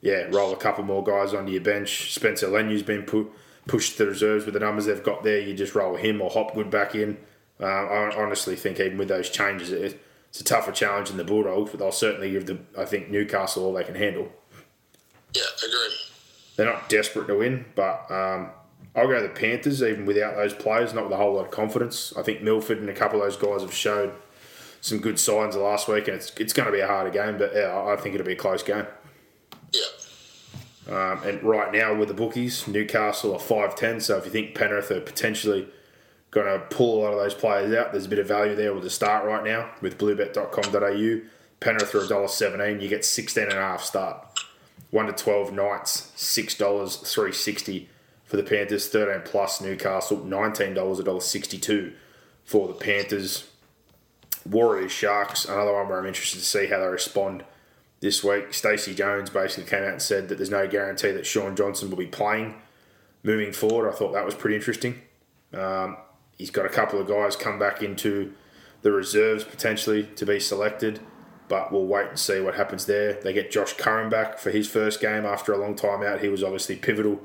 yeah, roll a couple more guys onto your bench. Spencer Leniu's been pu- pushed to the reserves with the numbers they've got there. You just roll him or Hopgood back in. Uh, I honestly think even with those changes, it, it's a tougher challenge than the Bulldogs, but they'll certainly give the I think Newcastle all they can handle. Yeah, agree. They're not desperate to win, but um, I'll go the Panthers even without those players, not with a whole lot of confidence. I think Milford and a couple of those guys have showed some good signs the last week, and it's it's going to be a harder game, but yeah, I think it'll be a close game. Yeah, Um, and right now with the bookies, Newcastle are five ten. So if you think Penrith are potentially going to pull a lot of those players out, there's a bit of value there with the start right now with bluebet.com.au. Penrith are $1.17, you get 16 and a half start. 1 to 12 Knights, $6, 360 for the Panthers. 13 plus Newcastle, $19, $1.62 for the Panthers. Warriors Sharks, another one where I'm interested to see how they respond this week. Stacey Jones basically came out and said that there's no guarantee that Shaun Johnson will be playing moving forward. I thought that was pretty interesting. Um, he's got a couple of guys come back into the reserves potentially to be selected, but we'll wait and see what happens there. They get Josh Curran back for his first game after a long time out. He was obviously pivotal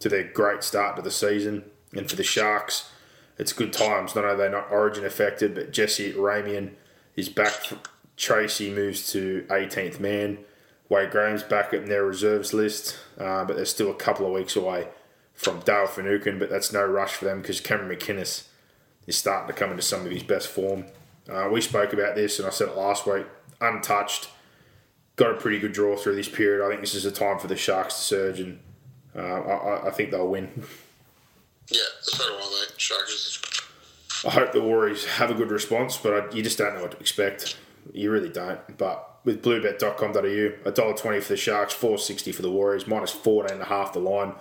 to their great start to the season. And for the Sharks, it's good times. Not only are they not origin affected, but Jesse Ramien is back. Tracey moves to 18th man. Wade Graham's back in their reserves list, uh, but they're still a couple of weeks away from Dale Finucane, but that's no rush for them because Cameron McInnes is starting to come into some of his best form. Uh, we spoke about this, and I said it last week. Untouched, got a pretty good draw through this period. I think this is a time for the Sharks to surge, and uh, I, I think they'll win. Yeah, so do I, mate. Sharks. I hope the Warriors have a good response, but I, you just don't know what to expect. You really don't. But with bluebet.com.au, $1.20 for the Sharks, four sixty for the Warriors, minus fourteen and a half the line.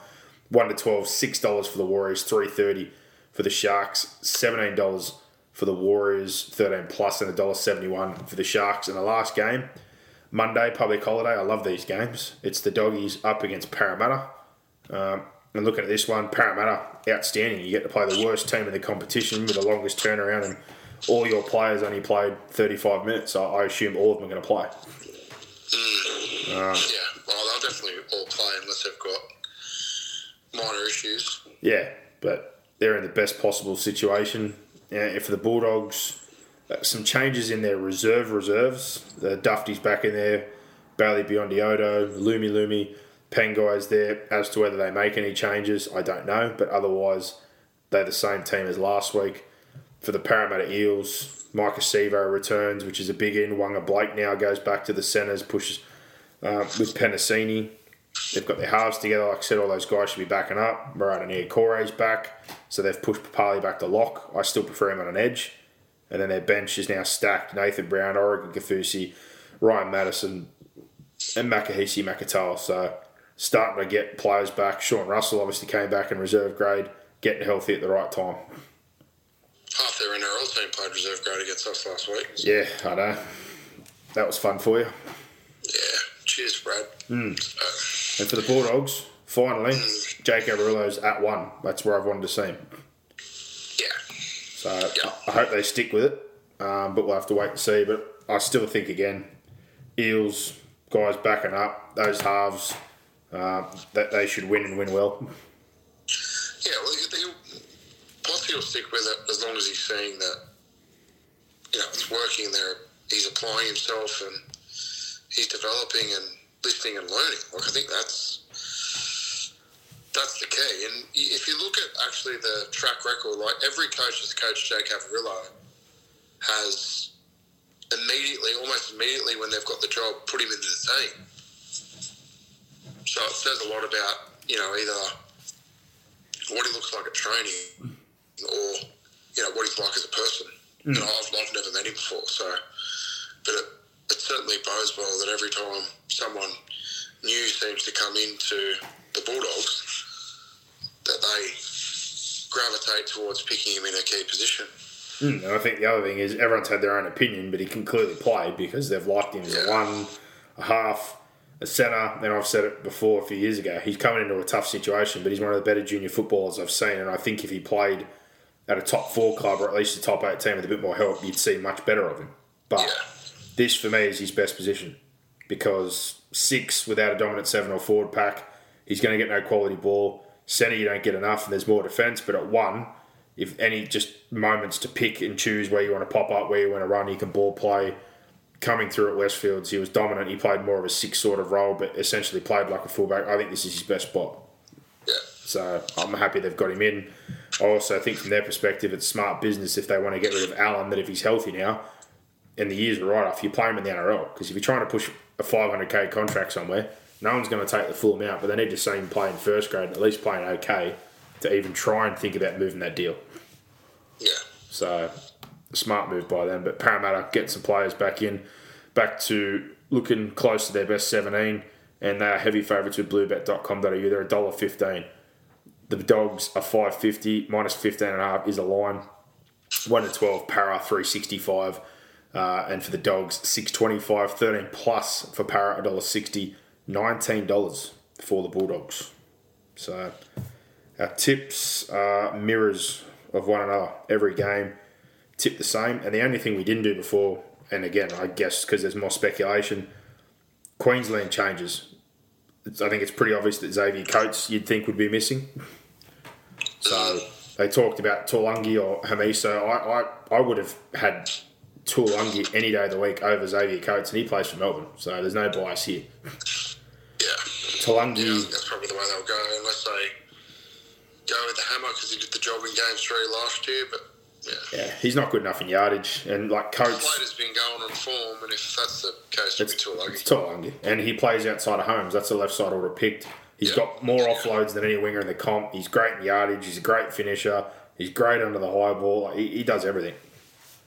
One to twelve, six dollars for the Warriors, three thirty for the Sharks, seventeen dollars for the Warriors, thirteen plus, and a dollar seventy one for the Sharks. And the last game, Monday, public holiday. I love these games. It's the doggies up against Parramatta. Um, and looking at this one, Parramatta, outstanding. You get to play the worst team in the competition with the longest turnaround, and all your players only played 35 minutes. So I assume all of them are going to play. Mm. Uh, yeah, well, they'll definitely all play unless they've got minor issues. Yeah, but they're in the best possible situation. Yeah, for the Bulldogs, uh, some changes in their reserve reserves. The Dufty's back in there, Bailey Biondi-Odo, Lumi Lumi, Penguy's there. As to whether they make any changes, I don't know. But otherwise, they're the same team as last week. For the Parramatta Eels, Maika Sivo returns, which is a big in. Waqa Blake now goes back to the centres, pushes uh, with Penisini. They've got their halves together. Like I said, all those guys should be backing up. Marata Niukore's back. So they've pushed Papali back to lock. I still prefer him on an edge. And then their bench is now stacked. Nathan Brown, Oregon Kaufusi, Ryan Matterson, and Makahesi Makatoa. So starting to get players back. Sean Russell obviously came back in reserve grade, getting healthy at the right time. Half their NRL team played reserve grade against us last week. Yeah, I know. That was fun for you. Yeah, cheers, Brad. Mm. So. And for the Bulldogs, finally. Jake Averillo's at one. That's where I've wanted to see him. Yeah. So yeah. I hope they stick with it, um, but we'll have to wait and see. But I still think, again, Eels, guys backing up, those halves – uh, that they should win and win well. Yeah, well, he, Posse will stick with it as long as he's seeing that you know it's working there. He's applying himself and he's developing and listening and learning. Like I think that's that's the key. And if you look at actually the track record, like every coach that's coached Jake Averillo has immediately, almost immediately when they've got the job, put him into the team. So it says a lot about, you know, either what he looks like at training or, you know, what he's like as a person. Mm. Know, I've, I've never met him before. So, but it, it certainly bodes well that every time someone new seems to come into the Bulldogs, that they gravitate towards picking him in a key position. Mm, and I think the other thing is everyone's had their own opinion, but he can clearly play because they've liked him as yeah. a one, a half, a centre, and I've said it before a few years ago, he's coming into a tough situation, but he's one of the better junior footballers I've seen. And I think if he played at a top four club or at least a top eight team with a bit more help, you'd see much better of him. But yeah. This, for me, is his best position because six without a dominant seven or forward pack, he's going to get no quality ball. Centre, you don't get enough, and there's more defence. But at one, if any just moments to pick and choose where you want to pop up, where you want to run, you can ball play coming through at Westfields, he was dominant. He played more of a six sort of role, but essentially played like a fullback. I think this is his best spot. Yeah. So I'm happy they've got him in. I also think from their perspective, it's smart business if they want to get rid of Allen. That if he's healthy now, and the years are right off, you play them in the NRL. Because if you're trying to push a 500k contract somewhere, no one's going to take the full amount. But they need to see him play in first grade, at least playing okay, to even try and think about moving that deal. Yeah. So smart move by them. But Parramatta get some players back in, back to looking close to their best 17, and they are heavy favourites with bluebet.com.au. They're $1.15. The dogs are 550 minus 15 and a half is a line. 1 to 12, para 365. Uh, and for the dogs, 625, 13 plus for para, $1.60, $19 for the Bulldogs. So our tips are mirrors of one another every game tip the same. And the only thing we didn't do before, and again, I guess because there's more speculation, Queensland changes. It's, I think it's pretty obvious that Xavier Coates you'd think would be missing. So they talked about Taulagi or Hamiso. I, I, I would have had Taulagi any day of the week over Xavier Coates, and he plays for Melbourne, so there's no bias here. Yeah. Taulagi. Yeah, that's probably the way they'll go, unless they go with the hammer because he did the job in game three last year. But Yeah. Yeah, he's not good enough in yardage, and like Coates, Slater's been going on form, and if that's the case, it'll too lucky. it's Taulagi, and he plays outside of Holmes. That's the left side order picked. He's Yeah. got more offloads than any winger in the comp. He's great in yardage. He's a great finisher. He's great under the high ball. He, he does everything.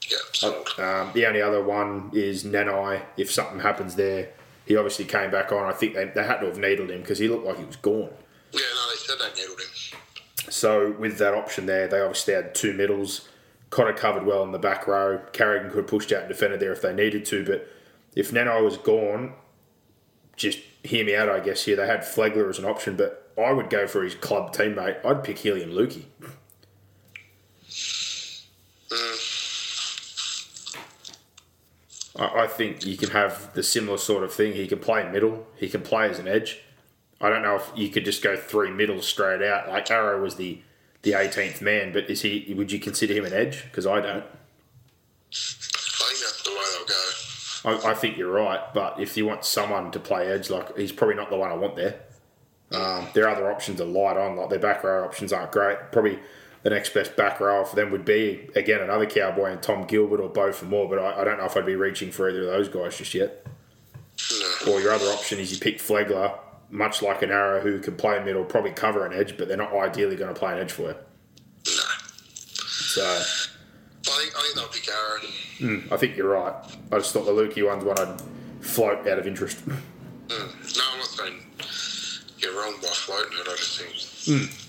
Yeah, sold. Um, the only other one is Nanai. If something happens there, he obviously came back on. I think they, they had to have needled him because he looked like he was gone. Yeah, no, they said they needled him. So with that option there, they obviously had two middles. Cotter covered well in the back row. Carrigan could have pushed out and defended there if they needed to. But if Nanai was gone, just hear me out, I guess, here. They had Flegler as an option, but I would go for his club teammate. I'd pick Heilum Luki. I, I think you can have the similar sort of thing. He can play middle. He can play as an edge. I don't know if you could just go three middles straight out. Like Arrow was the the 18th man, but is he? Would you consider him an edge? Because I don't. I think that's the way they'll go. I, I think you're right, but if you want someone to play edge, like he's probably not the one I want there. Um, their other options are light on, like their back row options aren't great. Probably the next best back row for them would be again another cowboy and Tom Gilbert or Beau Fermor. But I, I don't know if I'd be reaching for either of those guys just yet. No. Or your other option is you pick Flegler, much like an arrow who can play middle, probably cover an edge, but they're not ideally going to play an edge for you. No. So I think, I think they'll pick Aaron. I think you're right. I just thought the Luki one's one I'd float out of interest. Mm. No, I'm not saying you're wrong by floating it. I just think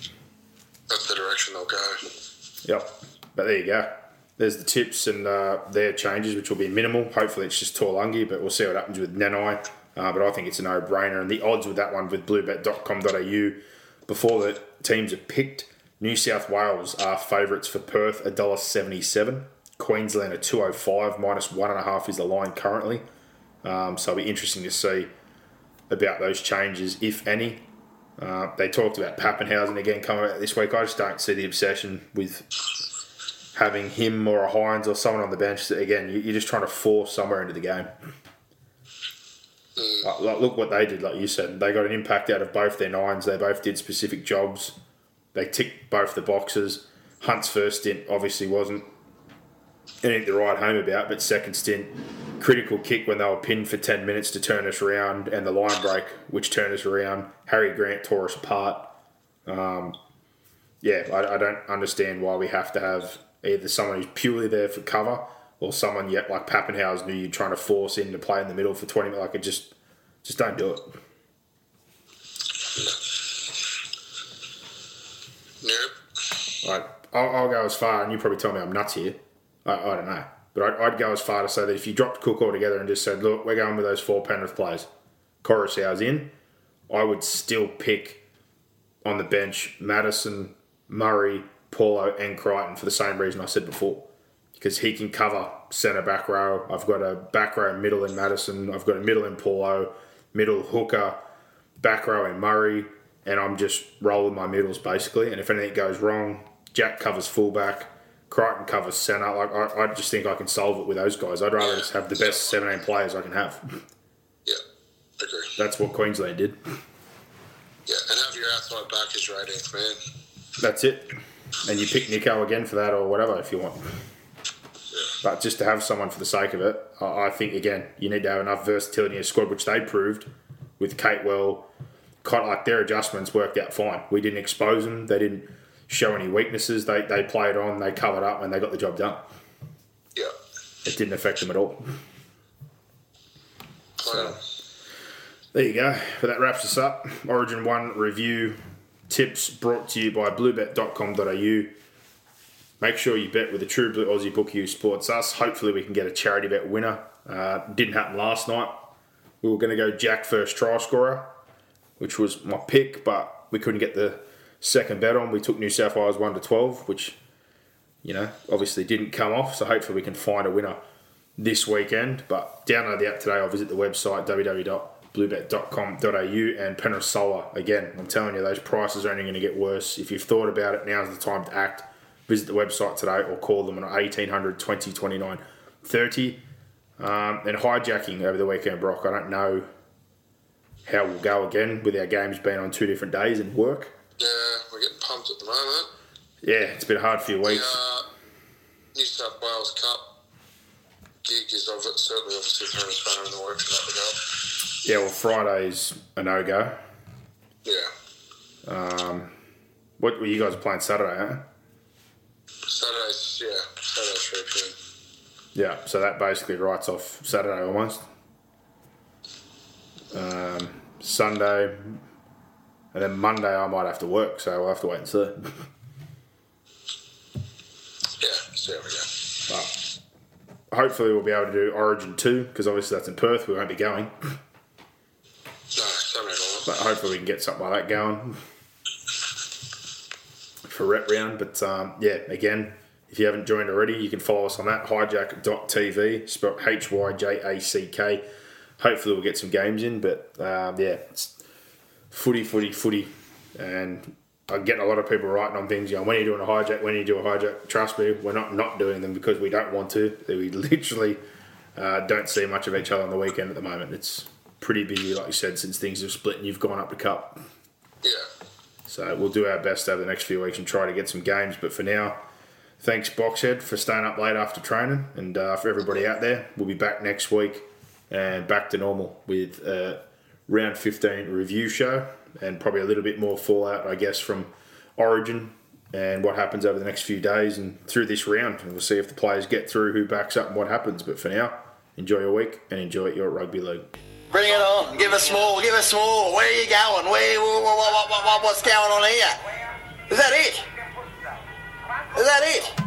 that's the direction they'll go. Yep. But there you go. There's the tips and uh, their changes, which will be minimal. Hopefully, it's just Taulagi, but we'll see what happens with Nanai. Uh, but I think it's a no brainer. And the odds with that one with bluebet.com.au before the teams are picked, New South Wales are favourites for Perth, $1.77. Queensland are 205, minus one and a half is the line currently. Um, so it'll be interesting to see about those changes, if any. Uh, they talked about Papenhuyzen again coming out this week. I just don't see the obsession with having him or a Hynes or someone on the bench. Again, you- you're just trying to force somewhere into the game. Like, like, look what they did, like you said. They got an impact out of both their nines. They both did specific jobs. They ticked both the boxes. Hunt's first stint obviously wasn't anything to write home about, but second stint, critical kick when they were pinned for 10 minutes to turn us around, and the line break, which turned us around. Harry Grant tore us apart. Um, yeah, I, I don't understand why we have to have either someone who's purely there for cover or someone yet like Papenhuyzen who you're trying to force in to play in the middle for 20 minutes. Like, it just, just don't do it. Nope. Like, I'll, I'll go as far, and you probably tell me I'm nuts here. I, I don't know. But I'd, I'd go as far to say that if you dropped Cook altogether and just said, look, we're going with those four Penrith players, Koroisau's in, I would still pick on the bench Matterson, Murray, Paulo, and Crichton for the same reason I said before. Because he can cover centre back row. I've got a back row middle in Matterson. I've got a middle in Paulo, middle hooker, back row in Murray, and I'm just rolling my middles basically. And if anything goes wrong, Jack covers fullback, Crichton covers centre. Like I, I just think I can solve it with those guys. I'd rather just have the best 17 players I can have. Yeah. Agree. That's what Queensland did. Yeah. And have your outside back as your 18th man. That's it. And you pick Nicho again for that or whatever if you want. But just to have someone for the sake of it, I I think again you need to have enough versatility in your squad, which they proved with Capewell. Kind of like their adjustments worked out fine. We didn't expose them. They didn't show any weaknesses. They they played on. They covered up and they got the job done. Yeah. It didn't affect them at all. Plan. There you go. But that wraps us up. Origin 1 review tips brought to you by bluebet.com.au. Make sure you bet with a true blue Aussie bookie who supports us. Hopefully, we can get a charity bet winner. Uh, didn't happen last night. We were going to go Jack first try scorer, which was my pick, but we couldn't get the second bet on. We took New South Wales 1 to 12, which, you know, obviously didn't come off. So hopefully, we can find a winner this weekend. But download the app today or visit the website www.bluebet.com.au and Penrith Solar. Again, I'm telling you, those prices are only going to get worse. If you've thought about it, now's the time to act. Visit the website today or call them on 1800 20 29 30. Um, and hijacking over the weekend, Brock. I don't know how we'll go again with our games being on two different days and work. Yeah, we're getting pumped at the moment. Yeah, it's been a hard few weeks. Uh, New South Wales Cup gig is of it, certainly obviously throwing a spanner in the works in that regard. Yeah, well, Friday's a no go. Yeah. Um, What were you guys playing Saturday? Huh? Saturdays, yeah, Saturday 3 p.m. Yeah, so that basically writes off Saturday almost. Um, Sunday, and then Monday I might have to work, so we'll have to wait and see. Yeah, see how we go. But hopefully we'll be able to do Origin 2, because obviously that's in Perth, we won't be going. No, But hopefully we can get something like that going for rep round. But um, yeah, again, if you haven't joined already, you can follow us on that hijack.tv, spelled H Y J A C K. Hopefully we'll get some games in. But um, yeah, it's footy, footy, footy. And I'm getting a lot of people writing on things, you know, when are you doing a hijack, when are you do a hijack? Trust me, we're not not doing them because we don't want to. We literally uh, don't see much of each other on the weekend at the moment. It's pretty busy, like you said, since things have split and you've gone up the cup. Yeah. So we'll do our best over the next few weeks and try to get some games. But for now, thanks Boxhead for staying up late after training, and uh, for everybody out there, we'll be back next week and back to normal with a round 15 review show and probably a little bit more fallout, I guess, from Origin and what happens over the next few days and through this round. And we'll see if the players get through, who backs up, and what happens. But for now, enjoy your week and enjoy your rugby league. Bring it on. Give us more. Give us more. Where are you going? Where? What, what, what, what, what's going on here? Is that it? Is that it?